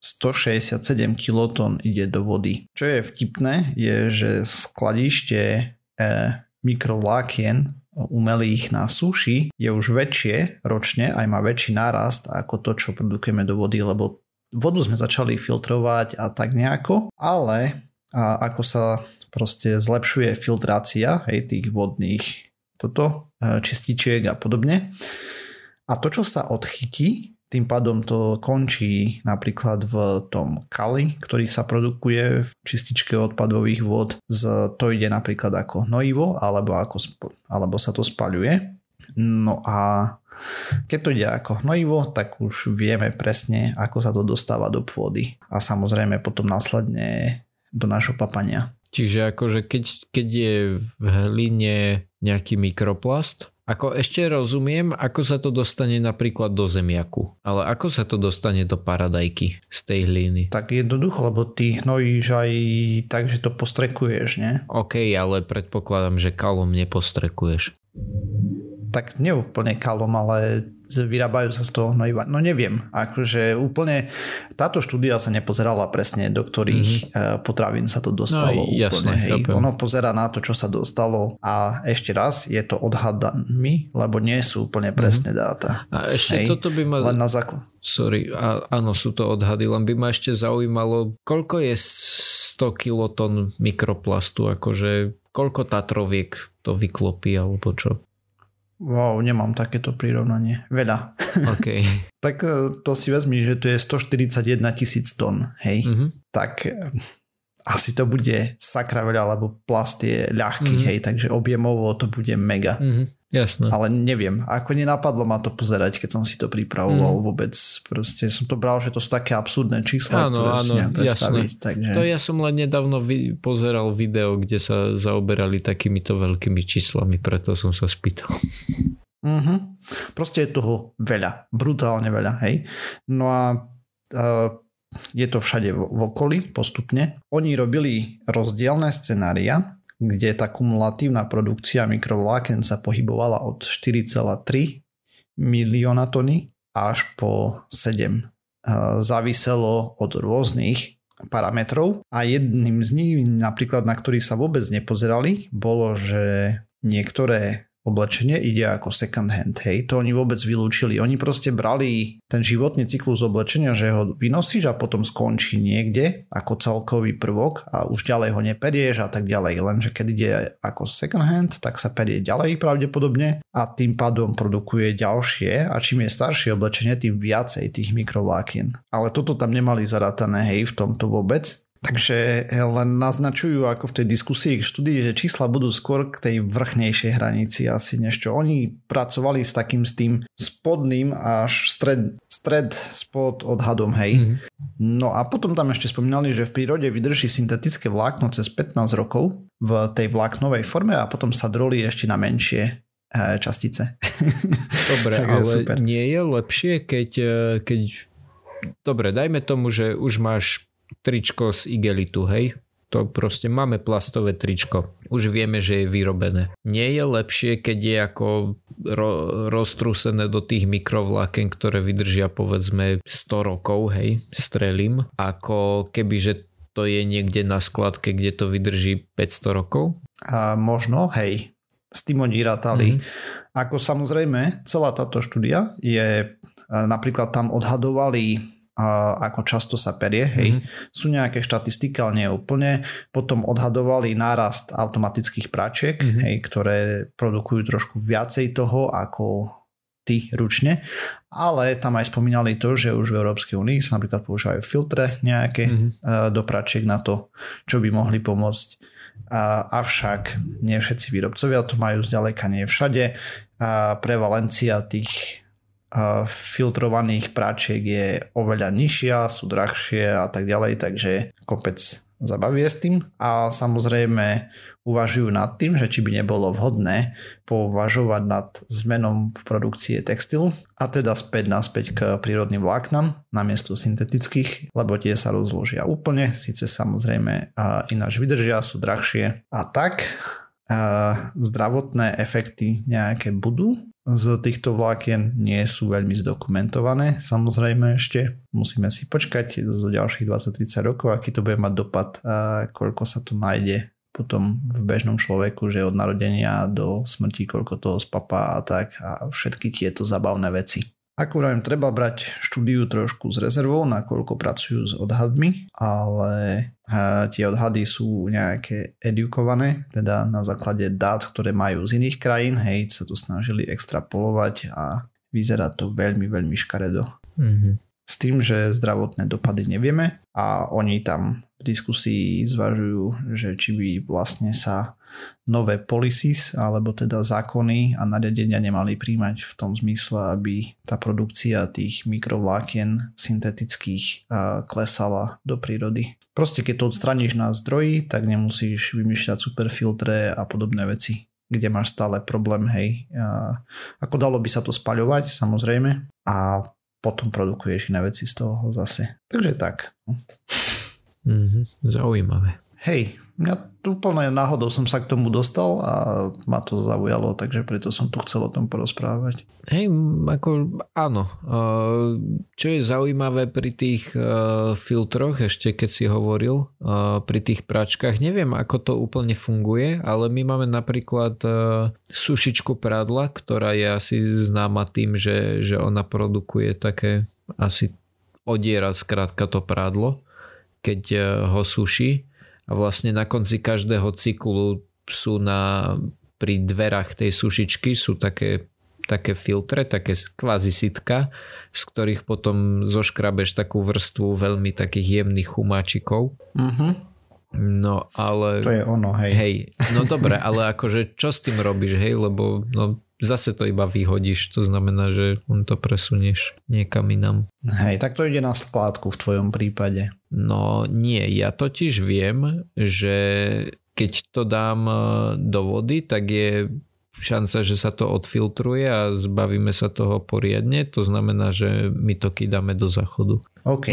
167 kiloton ide do vody. Čo je vtipné, je, že skladište e, mikrovlákien umelých na suši je už väčšie ročne, aj má väčší nárast ako to, čo produkujeme do vody, lebo vodu sme začali filtrovať a tak nejako, ale a ako sa proste zlepšuje filtrácia hej, tých vodných toto, e, čističiek a podobne. A to, čo sa odchytí, tým pádom to končí napríklad v tom kali, ktorý sa produkuje v čističke odpadových vod. Z, to ide napríklad ako hnojivo alebo, ako, alebo sa to spaľuje. No a keď to ide ako hnojivo, tak už vieme presne, ako sa to dostáva do pôdy. A samozrejme potom následne do nášho papania. Čiže akože keď, keď je v hline nejaký mikroplast, ako ešte rozumiem, ako sa to dostane napríklad do zemiaku, ale ako sa to dostane do paradajky z tej hliny? Tak jednoducho, lebo ty hnojíš aj tak, že to postrekuješ, nie? OK, ale predpokladám, že kalom nepostrekuješ. Tak neúplne kalom, ale vyrábajú sa z toho hnojiva. No neviem, akože úplne táto štúdia sa nepozerala presne, do ktorých mm-hmm. potravín sa to dostalo. No, jasne, úplne, hej. Ono pozera na to, čo sa dostalo a ešte raz je to odhadami, lebo nie sú úplne presné mm-hmm. dáta. A ešte hej. toto by ma... Len na základ. Sorry, a, áno, sú to odhady, len by ma ešte zaujímalo, koľko je 100 kiloton mikroplastu, akože koľko Tatroviek to vyklopí alebo čo? Wow, nemám takéto prirovnanie. Veľa. <laughs> Okay. tak e, to si vezmi, že to je 141 tisíc tón, hej. Mm-hmm. Tak e, asi to bude sakra veľa, lebo plast je ľahký, mm-hmm. hej, takže objemovo to bude mega. Mm-hmm. Jasné. Ale neviem, ako nenapadlo ma to pozerať, keď som si to pripravoval mm. vôbec. Proste som to bral, že to sú také absurdné čísla, áno, ktoré áno, si predstaviť. Takže... To ja som len nedávno vi- pozeral video, kde sa zaoberali takýmito veľkými číslami, preto som sa spýtal. Mm-hmm. Proste je toho veľa, brutálne veľa, hej. No a uh, je to všade v, v okolí postupne. Oni robili rozdielne scenária, kde tá kumulatívna produkcia mikrovláken sa pohybovala od 4,3 milióna tony až po 7. Záviselo od rôznych parametrov a jedným z nich, napríklad na ktorý sa vôbec nepozerali, bolo, že niektoré oblečenie ide ako second hand, hej, to oni vôbec vylúčili. Oni proste brali ten životný cyklus oblečenia, že ho vynosíš a potom skončí niekde ako celkový prvok a už ďalej ho neperieš a tak ďalej. Lenže keď ide ako second hand, tak sa perie ďalej pravdepodobne a tým pádom produkuje ďalšie a čím je staršie oblečenie, tým viacej tých mikrovlákien. Ale toto tam nemali zaratané, hej, v tomto vôbec. Takže len naznačujú ako v tej diskusii k štúdii, že čísla budú skôr k tej vrchnejšej hranici asi než čo. Oni pracovali s takým s tým spodným až stred, stred spod odhadom, hej. Mm-hmm. No a potom tam ešte spomínali, že v prírode vydrží syntetické vlákno cez 15 rokov v tej vláknovej forme a potom sa drolí ešte na menšie e, častice. <laughs> Dobre, ale super. nie je lepšie, keď, e, keď Dobre, dajme tomu, že už máš tričko z igelitu, hej? To proste máme plastové tričko. Už vieme, že je vyrobené. Nie je lepšie, keď je ako ro, roztrúsené do tých mikrovláken, ktoré vydržia povedzme 100 rokov, hej, strelím, ako keby, že to je niekde na skladke, kde to vydrží 500 rokov? A možno, hej. S tým oni rátali. Mm-hmm. Ako samozrejme, celá táto štúdia je, napríklad tam odhadovali ako často sa perie, hej. Mm-hmm. Sú nejaké štatistiky, ale nie úplne. Potom odhadovali nárast automatických pračiek, mm-hmm. hej, ktoré produkujú trošku viacej toho ako ty ručne, ale tam aj spomínali to, že už v Európskej únii sa napríklad používajú filtre nejaké mm-hmm. do pračiek na to, čo by mohli pomôcť. Avšak nie všetci výrobcovia to majú zďaleka nie všade. Prevalencia tých filtrovaných práčiek je oveľa nižšia, sú drahšie a tak ďalej, takže kopec zabavie s tým. A samozrejme uvažujú nad tým, že či by nebolo vhodné považovať nad zmenom v produkcie textilu a teda späť naspäť k prírodným vláknam namiesto syntetických, lebo tie sa rozložia úplne, síce samozrejme ináč vydržia, sú drahšie. A tak zdravotné efekty nejaké budú, z týchto vlákien nie sú veľmi zdokumentované. Samozrejme ešte musíme si počkať zo ďalších 20-30 rokov, aký to bude mať dopad a koľko sa to nájde potom v bežnom človeku, že od narodenia do smrti koľko toho spapá a tak a všetky tieto zabavné veci. Akurát treba brať štúdiu trošku s rezervou, nakoľko pracujú s odhadmi, ale tie odhady sú nejaké edukované, teda na základe dát, ktoré majú z iných krajín, hej, sa to snažili extrapolovať a vyzerá to veľmi, veľmi škaredo. Mm-hmm. S tým, že zdravotné dopady nevieme a oni tam v diskusii zvažujú, že či by vlastne sa nové policies, alebo teda zákony a nariadenia nemali príjmať v tom zmysle, aby tá produkcia tých mikrovlákien syntetických klesala do prírody. Proste keď to odstraníš na zdroji, tak nemusíš vymýšľať superfiltre a podobné veci kde máš stále problém, hej. Ako dalo by sa to spaľovať, samozrejme, a potom produkuješ iné veci z toho zase. Takže tak. Mm-hmm, zaujímavé. Hej, Mňa úplne náhodou som sa k tomu dostal a ma to zaujalo, takže preto som tu chcel o tom porozprávať. Hej, ako áno. Čo je zaujímavé pri tých filtroch, ešte keď si hovoril, pri tých pračkách, neviem ako to úplne funguje, ale my máme napríklad sušičku prádla, ktorá je asi známa tým, že, že ona produkuje také asi odiera skrátka to prádlo, keď ho suší a vlastne na konci každého cyklu sú na, pri dverách tej sušičky sú také, také filtre, také kvázi sitka, z ktorých potom zoškrabeš takú vrstvu veľmi takých jemných chumáčikov. Mm-hmm. No ale... To je ono, hej. Hej, no dobre, ale akože čo s tým robíš, hej, lebo no, zase to iba vyhodíš, to znamená, že to presunieš niekam inam. Hej, tak to ide na skládku v tvojom prípade. No nie, ja totiž viem, že keď to dám e, do vody, tak je šanca, že sa to odfiltruje a zbavíme sa toho poriadne. To znamená, že my to kydáme do záchodu. OK.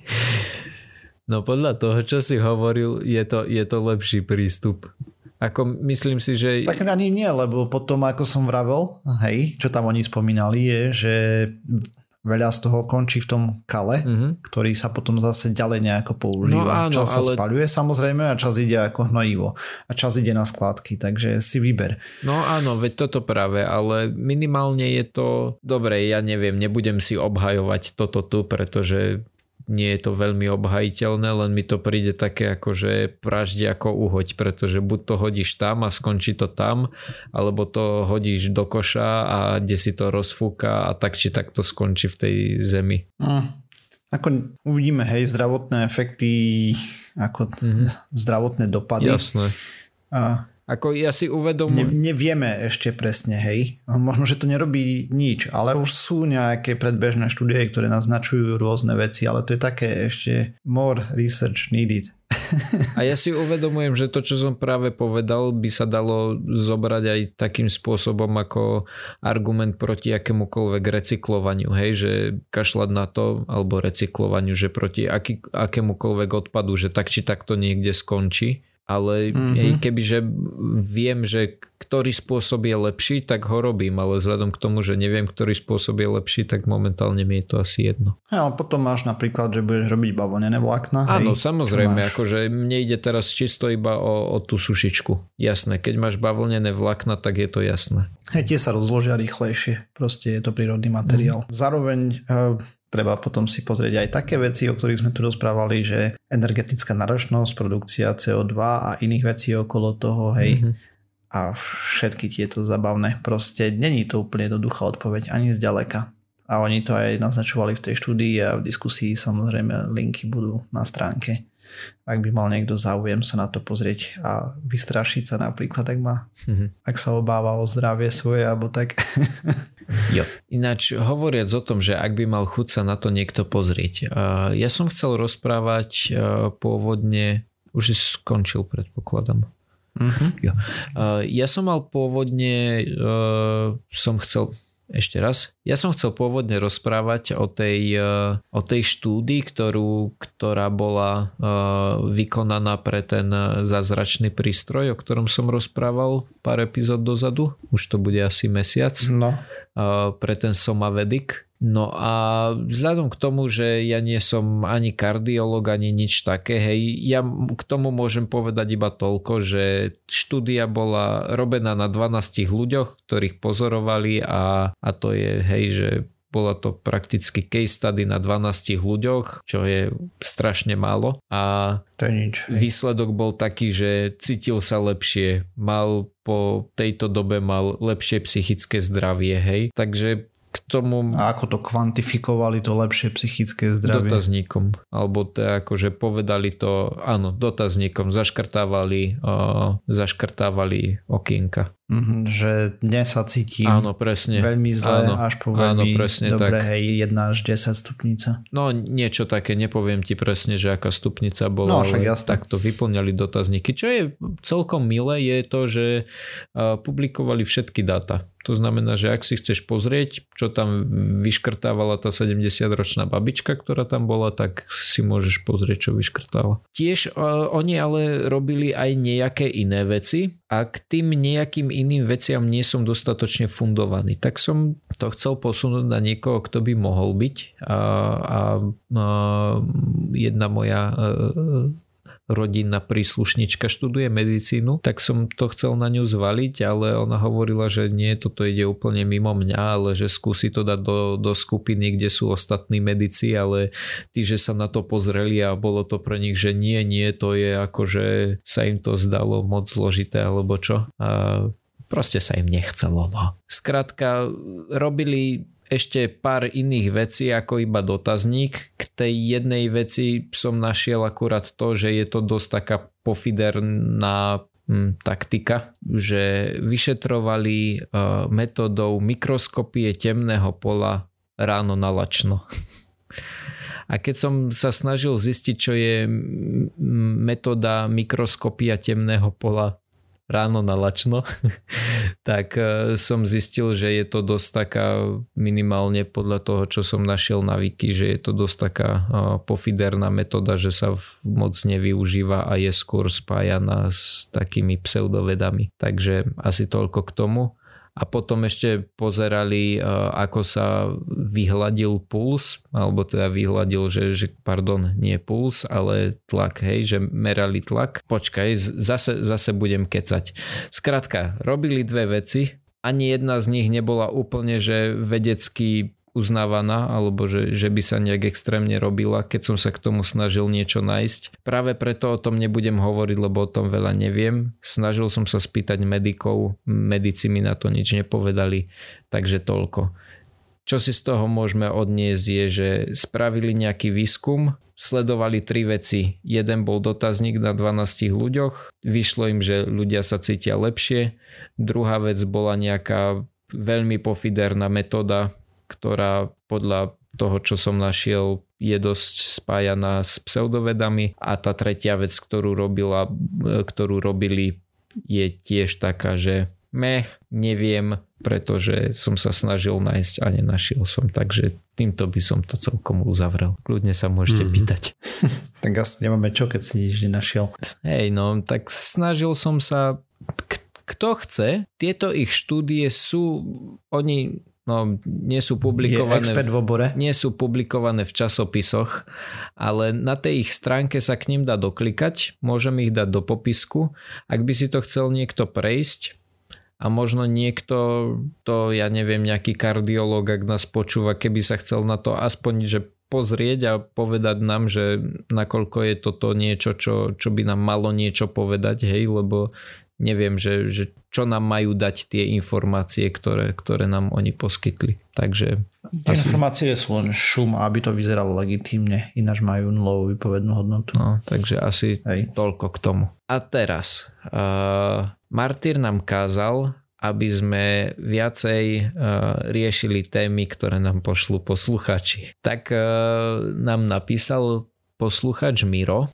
<laughs> no podľa toho, čo si hovoril, je to, je to lepší prístup. Ako myslím si, že... Tak ani nie, lebo potom, ako som vravel, hej, čo tam oni spomínali, je, že veľa z toho končí v tom kale, mm-hmm. ktorý sa potom zase ďalej nejako používa. No áno, čas sa ale... spaľuje samozrejme a čas ide ako hnojivo a čas ide na skladky, takže si vyber. No áno, veď toto práve, ale minimálne je to dobre, ja neviem, nebudem si obhajovať toto tu, pretože nie je to veľmi obhajiteľné, len mi to príde také ako, že praždi ako uhoď, pretože buď to hodíš tam a skončí to tam, alebo to hodíš do koša a kde si to rozfúka a tak či tak to skončí v tej zemi. Mm. Ako uvidíme, hej, zdravotné efekty, ako mm-hmm. zdravotné dopady. Jasné. A ako ja si uvedomujem... Ne, nevieme ešte presne, hej. Možno, že to nerobí nič, ale už sú nejaké predbežné štúdie, ktoré naznačujú rôzne veci, ale to je také ešte more research needed. <laughs> A ja si uvedomujem, že to, čo som práve povedal, by sa dalo zobrať aj takým spôsobom ako argument proti akémukoľvek recyklovaniu, hej, že kašľať na to, alebo recyklovaniu, že proti aký, akémukoľvek odpadu, že tak či tak to niekde skončí ale mm-hmm. kebyže viem, že ktorý spôsob je lepší, tak ho robím, ale vzhľadom k tomu, že neviem, ktorý spôsob je lepší, tak momentálne mi je to asi jedno. Ja, a potom máš napríklad, že budeš robiť bavlnené vlákna. Áno, hej, samozrejme, akože mne ide teraz čisto iba o, o tú sušičku. Jasné, keď máš bavlnené vlákna, tak je to jasné. Hej, tie sa rozložia rýchlejšie, proste je to prírodný materiál. Mm. Zároveň uh, Treba potom si pozrieť aj také veci, o ktorých sme tu rozprávali, že energetická náročnosť, produkcia CO2 a iných vecí okolo toho, hej, mm-hmm. a všetky tieto zabavné. Proste není to úplne jednoduchá odpoveď ani zďaleka. A oni to aj naznačovali v tej štúdii a v diskusii samozrejme linky budú na stránke. ak by mal niekto záujem sa na to pozrieť a vystrašiť sa napríklad, ak má, mm-hmm. ak sa obáva o zdravie svoje alebo tak. <laughs> Jo. Ináč hovoriac o tom, že ak by mal chuť sa na to niekto pozrieť. Ja som chcel rozprávať pôvodne, už skončil predpokladám. Mm-hmm. Jo. Ja som mal pôvodne, som chcel, ešte raz. Ja som chcel pôvodne rozprávať o tej, eh, o tej štúdii, ktorú, ktorá bola eh, vykonaná pre ten zázračný prístroj, o ktorom som rozprával pár epizód dozadu. Už to bude asi mesiac. No. Eh, pre ten Somavedik No a vzhľadom k tomu, že ja nie som ani kardiolog, ani nič také, hej, ja k tomu môžem povedať iba toľko, že štúdia bola robená na 12 ľuďoch, ktorých pozorovali a, a to je, hej, že bola to prakticky case study na 12 ľuďoch, čo je strašne málo. A to je nič, výsledok bol taký, že cítil sa lepšie, mal po tejto dobe mal lepšie psychické zdravie, hej. Takže k tomu... A ako to kvantifikovali to lepšie psychické zdravie? Dotazníkom. Alebo to akože povedali to, áno, dotazníkom, zaškrtávali, uh, zaškrtávali okienka. Mm-hmm, že dnes sa cítim áno, presne. veľmi zle, áno, až po veľmi áno, presne dobre, tak. hej, 1 až 10 stupnica. No niečo také, nepoviem ti presne, že aká stupnica bola, no, však jasne. takto vyplňali dotazníky. Čo je celkom milé, je to, že publikovali všetky dáta. To znamená, že ak si chceš pozrieť, čo tam vyškrtávala tá 70-ročná babička, ktorá tam bola, tak si môžeš pozrieť, čo vyškrtala. Tiež uh, oni ale robili aj nejaké iné veci a k tým nejakým iným veciam nie som dostatočne fundovaný. Tak som to chcel posunúť na niekoho, kto by mohol byť. A, a, a jedna moja rodinná príslušnička študuje medicínu, tak som to chcel na ňu zvaliť, ale ona hovorila, že nie, toto ide úplne mimo mňa, ale že skúsi to dať do, do skupiny, kde sú ostatní medici, ale tí, že sa na to pozreli a bolo to pre nich, že nie, nie, to je ako, že sa im to zdalo moc zložité alebo čo. A proste sa im nechcelo. No. Skrátka, robili ešte pár iných vecí ako iba dotazník. K tej jednej veci som našiel akurát to, že je to dosť taká pofiderná hm, taktika, že vyšetrovali uh, metodou mikroskopie temného pola ráno na lačno. A keď som sa snažil zistiť, čo je metóda mikroskopia temného pola ráno na lačno, <laughs> tak e, som zistil, že je to dosť taká minimálne podľa toho, čo som našiel na Wiki, že je to dosť taká e, pofiderná metóda, že sa moc nevyužíva a je skôr spájaná s takými pseudovedami. Takže asi toľko k tomu a potom ešte pozerali, e, ako sa vyhladil puls, alebo teda vyhladil, že, že pardon, nie puls, ale tlak, hej, že merali tlak. Počkaj, zase, zase budem kecať. Skrátka, robili dve veci, ani jedna z nich nebola úplne, že vedecky uznávaná alebo že, že by sa nejak extrémne robila, keď som sa k tomu snažil niečo nájsť. Práve preto o tom nebudem hovoriť, lebo o tom veľa neviem. Snažil som sa spýtať medikov, medici mi na to nič nepovedali, takže toľko. Čo si z toho môžeme odniesť je, že spravili nejaký výskum, sledovali tri veci. Jeden bol dotazník na 12 ľuďoch, vyšlo im, že ľudia sa cítia lepšie. Druhá vec bola nejaká veľmi pofiderná metóda ktorá podľa toho, čo som našiel, je dosť spájaná s pseudovedami a tá tretia vec, ktorú, robila, ktorú robili, je tiež taká, že me, neviem, pretože som sa snažil nájsť a nenašiel som, takže týmto by som to celkom uzavrel. Kľudne sa môžete mm-hmm. pýtať. <laughs> tak asi nemáme čo, keď si nič nenašiel. Hej, no, tak snažil som sa kto chce, tieto ich štúdie sú, oni no, nie sú publikované, v obore. nie sú publikované v časopisoch, ale na tej ich stránke sa k ním dá doklikať, môžem ich dať do popisku. Ak by si to chcel niekto prejsť, a možno niekto, to ja neviem, nejaký kardiolog, ak nás počúva, keby sa chcel na to aspoň, že pozrieť a povedať nám, že nakoľko je toto niečo, čo, čo by nám malo niečo povedať, hej, lebo neviem, že, že čo nám majú dať tie informácie, ktoré, ktoré nám oni poskytli. Takže... Tie asi... informácie sú len šum, aby to vyzeralo legitímne, ináč majú nulovú výpovednú hodnotu. No, takže asi Hej. toľko k tomu. A teraz, uh, Martyr nám kázal, aby sme viacej uh, riešili témy, ktoré nám pošlú posluchači. Tak uh, nám napísal posluchač Miro,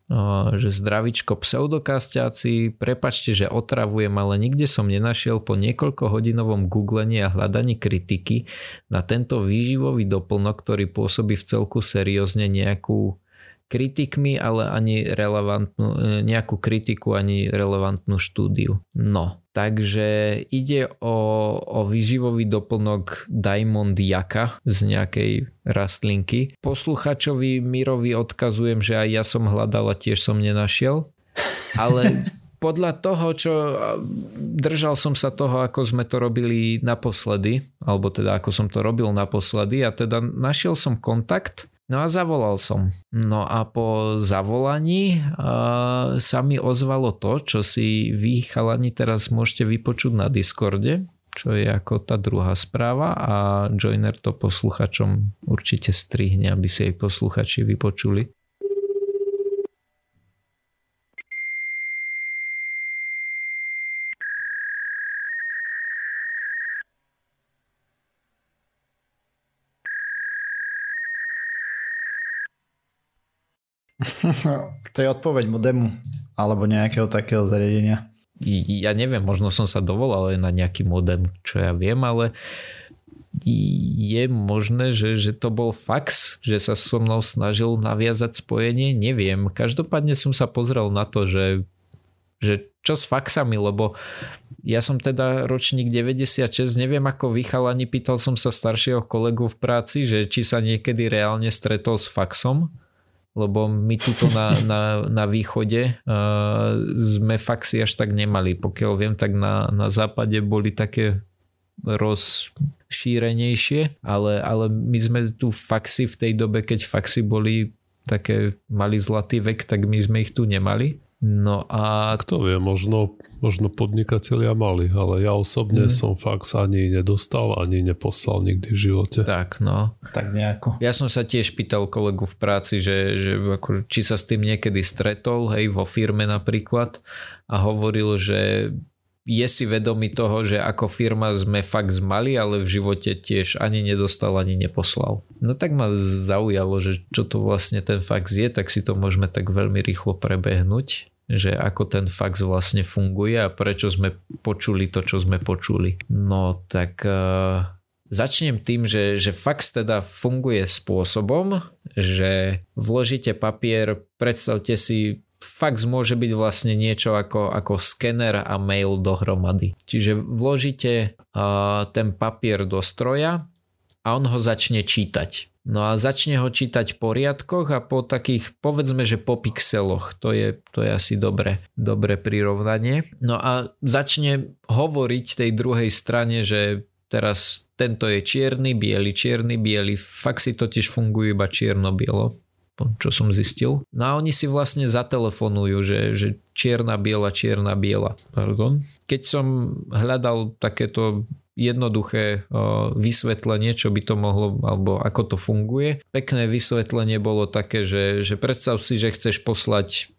že zdravičko pseudokasťáci, prepačte, že otravujem, ale nikde som nenašiel po niekoľko hodinovom googlení a hľadaní kritiky na tento výživový doplnok, ktorý pôsobí v celku seriózne nejakú kritikmi, ale ani relevantnú, nejakú kritiku, ani relevantnú štúdiu. No, takže ide o, o výživový doplnok Diamond Jaka z nejakej rastlinky. Posluchačovi Mirovi odkazujem, že aj ja som hľadal a tiež som nenašiel, ale <laughs> podľa toho, čo držal som sa toho, ako sme to robili naposledy, alebo teda ako som to robil naposledy a teda našiel som kontakt No a zavolal som. No a po zavolaní uh, sa mi ozvalo to, čo si vy chalani teraz môžete vypočuť na Discorde, čo je ako tá druhá správa a Joiner to posluchačom určite strihne, aby si aj posluchači vypočuli. <laughs> to je odpoveď modemu alebo nejakého takého zariadenia. Ja neviem, možno som sa dovolal aj na nejaký modem, čo ja viem, ale je možné, že, že to bol fax, že sa so mnou snažil naviazať spojenie, neviem. Každopádne som sa pozrel na to, že, že čo s faxami, lebo ja som teda ročník 96, neviem ako vychalani, pýtal som sa staršieho kolegu v práci, že či sa niekedy reálne stretol s faxom lebo my tuto na, na, na východe uh, sme faxy až tak nemali. Pokiaľ viem, tak na, na západe boli také rozšírenejšie, ale, ale my sme tu faxy v tej dobe, keď faxy boli také, mali zlatý vek, tak my sme ich tu nemali. No a... Kto vie, možno, možno podnikatelia mali, ale ja osobne hmm. som fax ani nedostal, ani neposlal nikdy v živote. Tak, no. Tak nejako. Ja som sa tiež pýtal kolegu v práci, že, že ako, či sa s tým niekedy stretol, hej, vo firme napríklad a hovoril, že je si vedomý toho, že ako firma sme fax mali, ale v živote tiež ani nedostal, ani neposlal. No tak ma zaujalo, že čo to vlastne ten fax je, tak si to môžeme tak veľmi rýchlo prebehnúť že ako ten fax vlastne funguje a prečo sme počuli to, čo sme počuli. No tak uh, začnem tým, že, že fax teda funguje spôsobom, že vložíte papier, predstavte si fax môže byť vlastne niečo ako, ako skener a mail dohromady. Čiže vložíte uh, ten papier do stroja a on ho začne čítať. No a začne ho čítať v poriadkoch a po takých, povedzme, že po pixeloch, to je, to je asi dobre, dobre prirovnanie. No a začne hovoriť tej druhej strane, že teraz tento je čierny, biely, čierny, biely, fakt si totiž fungujú iba čierno-bielo, čo som zistil. No a oni si vlastne zatelefonujú, že, že čierna, biela, čierna, biela. Pardon. Keď som hľadal takéto jednoduché vysvetlenie, čo by to mohlo, alebo ako to funguje. Pekné vysvetlenie bolo také, že, že predstav si, že chceš poslať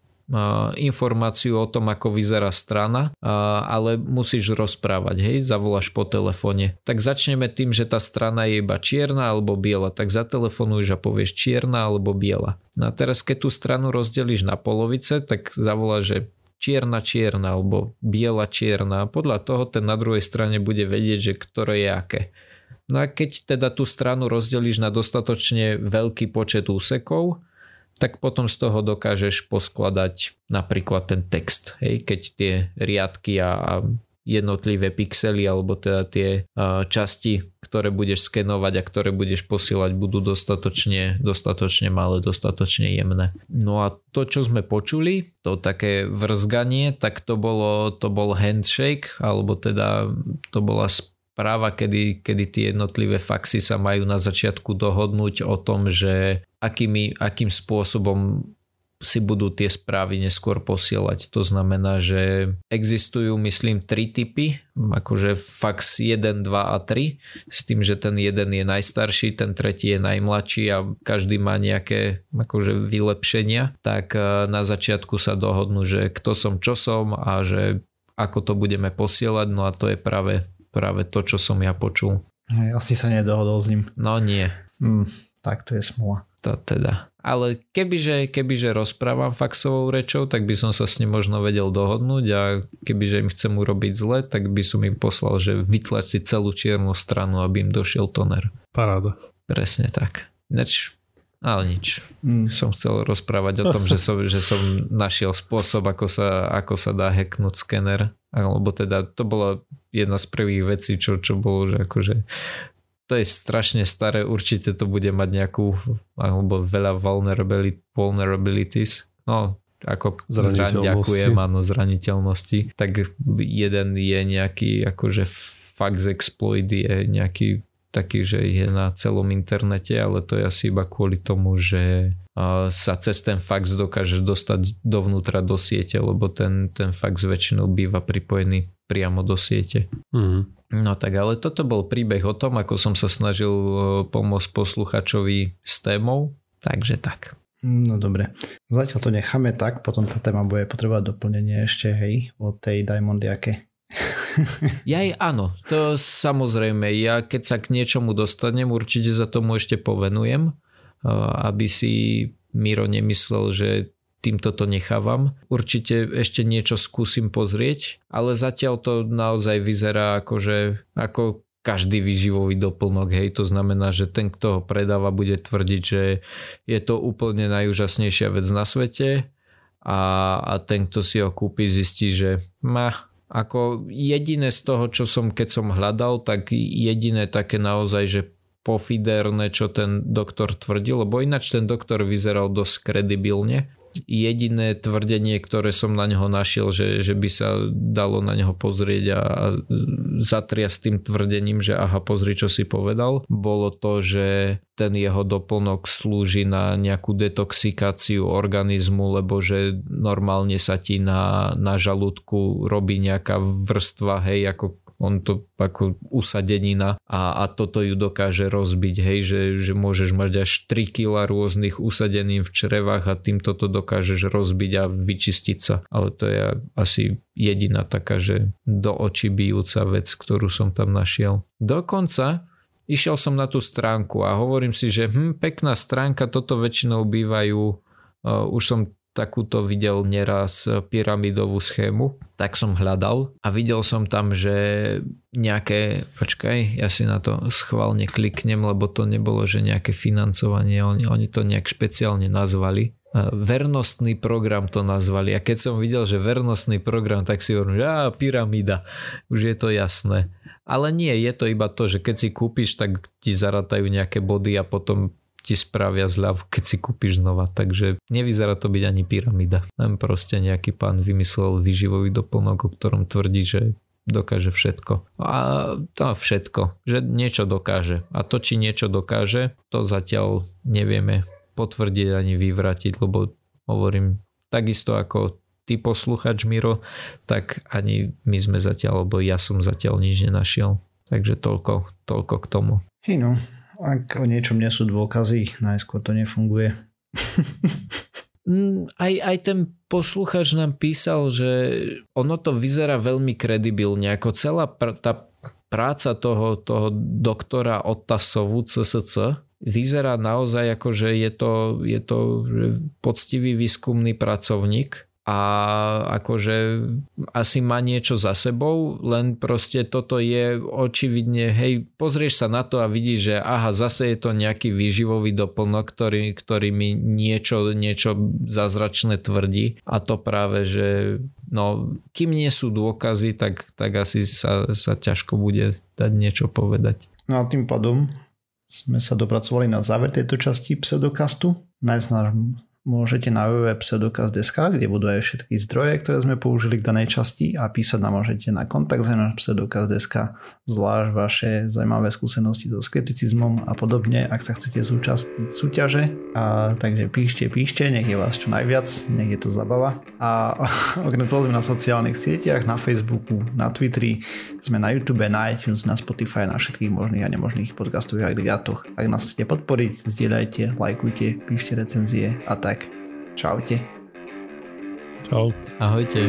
informáciu o tom, ako vyzerá strana, ale musíš rozprávať, hej, zavoláš po telefóne. Tak začneme tým, že tá strana je iba čierna alebo biela, tak zatelefonuješ a povieš čierna alebo biela. No a teraz, keď tú stranu rozdelíš na polovice, tak zavoláš, že čierna čierna alebo biela čierna. Podľa toho ten na druhej strane bude vedieť, že ktoré je aké. No a keď teda tú stranu rozdelíš na dostatočne veľký počet úsekov, tak potom z toho dokážeš poskladať napríklad ten text. Hej? Keď tie riadky a, a jednotlivé pixely alebo teda tie časti, ktoré budeš skenovať a ktoré budeš posielať budú dostatočne, dostatočne malé, dostatočne jemné. No a to, čo sme počuli, to také vrzganie, tak to bolo, to bol handshake, alebo teda to bola správa, kedy, kedy tie jednotlivé faxy sa majú na začiatku dohodnúť o tom, že akými, akým spôsobom si budú tie správy neskôr posielať. To znamená, že existujú, myslím, tri typy, akože fax 1, 2 a 3, s tým, že ten jeden je najstarší, ten tretí je najmladší a každý má nejaké akože vylepšenia, tak e, na začiatku sa dohodnú, že kto som, čo som a že ako to budeme posielať, no a to je práve, práve to, čo som ja počul. Hej, asi sa nedohodol s ním. No nie. Mm, tak to je smola. To teda ale kebyže, kebyže rozprávam faxovou rečou, tak by som sa s ním možno vedel dohodnúť a kebyže im chcem urobiť zle, tak by som im poslal, že vytlač si celú čiernu stranu, aby im došiel toner. Paráda. Presne tak. Neč, ale nič. Mm. Som chcel rozprávať o tom, že som, že som našiel spôsob, ako sa, ako sa dá hacknúť skener. Alebo teda to bola jedna z prvých vecí, čo, čo bolo, že akože to je strašne staré, určite to bude mať nejakú, alebo veľa vulnerabilities, no ako ďakujem, áno, zraniteľnosti, tak jeden je nejaký akože fax exploit je nejaký taký, že je na celom internete, ale to je asi iba kvôli tomu, že sa cez ten fax dokáže dostať dovnútra do siete, lebo ten, ten fax väčšinou býva pripojený priamo do siete. Mm. No tak ale toto bol príbeh o tom, ako som sa snažil e, pomôcť posluchačovi s témou, takže tak. No dobre, zatiaľ to necháme tak, potom tá téma bude potrebovať doplnenie ešte, hej, od tej Diamondiake. <laughs> ja aj áno, to samozrejme, ja keď sa k niečomu dostanem, určite za tomu ešte povenujem, e, aby si Miro nemyslel, že týmto to nechávam. Určite ešte niečo skúsim pozrieť, ale zatiaľ to naozaj vyzerá ako, že, ako každý výživový doplnok, hej, to znamená, že ten, kto ho predáva, bude tvrdiť, že je to úplne najúžasnejšia vec na svete a, a ten, kto si ho kúpi, zistí, že ma, ako jediné z toho, čo som, keď som hľadal, tak jediné také naozaj, že pofiderné, čo ten doktor tvrdil, lebo ináč ten doktor vyzeral dosť kredibilne, jediné tvrdenie, ktoré som na neho našiel, že, že by sa dalo na neho pozrieť a, a zatriasť tým tvrdením, že aha, pozri, čo si povedal, bolo to, že ten jeho doplnok slúži na nejakú detoxikáciu organizmu, lebo že normálne sa ti na, na žalúdku robí nejaká vrstva, hej, ako on to ako usadenina a, a toto ju dokáže rozbiť, hej, že, že môžeš mať až 3 kg rôznych usadenín v črevách a týmto to dokážeš rozbiť a vyčistiť sa. Ale to je asi jediná taká, že do očí bijúca vec, ktorú som tam našiel. Dokonca išiel som na tú stránku a hovorím si, že hm, pekná stránka, toto väčšinou bývajú, uh, už som takúto videl neraz pyramidovú schému, tak som hľadal a videl som tam, že nejaké, počkaj, ja si na to schválne kliknem, lebo to nebolo, že nejaké financovanie, oni, oni to nejak špeciálne nazvali. Vernostný program to nazvali a keď som videl, že vernostný program, tak si hovorím, že pyramída, už je to jasné. Ale nie, je to iba to, že keď si kúpiš, tak ti zaratajú nejaké body a potom ti spravia zľav, keď si kúpiš znova. Takže nevyzerá to byť ani pyramída. Len proste nejaký pán vymyslel vyživový doplnok, o ktorom tvrdí, že dokáže všetko. A to všetko, že niečo dokáže. A to, či niečo dokáže, to zatiaľ nevieme potvrdiť ani vyvratiť, lebo hovorím, takisto ako ty posluchač Miro, tak ani my sme zatiaľ, alebo ja som zatiaľ nič nenašiel. Takže toľko, toľko k tomu. Hej no, ak o niečom nie sú dôkazy, najskôr to nefunguje. Mm, aj, aj ten posluchač nám písal, že ono to vyzerá veľmi kredibilne, ako celá pr- tá práca toho, toho doktora Otasovu CSC vyzerá naozaj ako, že je to, je to poctivý výskumný pracovník a akože asi má niečo za sebou, len proste toto je očividne, hej, pozrieš sa na to a vidíš, že aha, zase je to nejaký výživový doplnok, ktorý, ktorý mi niečo, niečo zázračné tvrdí a to práve, že no, kým nie sú dôkazy, tak, tak asi sa, sa ťažko bude dať niečo povedať. No a tým pádom sme sa dopracovali na záver tejto časti pseudokastu. Nájsť nám môžete na www.pseudokaz.sk, kde budú aj všetky zdroje, ktoré sme použili k danej časti a písať nám môžete na kontakt pseudokaz.sk zvlášť vaše zaujímavé skúsenosti so skepticizmom a podobne, ak sa chcete zúčastniť súťaže. A, takže píšte, píšte, nech je vás čo najviac, nech je to zabava. A <laughs> okrem toho sme na sociálnych sieťach, na Facebooku, na Twitteri, sme na YouTube, na iTunes, na Spotify, na všetkých možných a nemožných podcastových agregátoch. Ak nás chcete podporiť, zdieľajte, lajkujte, píšte recenzie a tak. Čaute. Čau. Ahojte.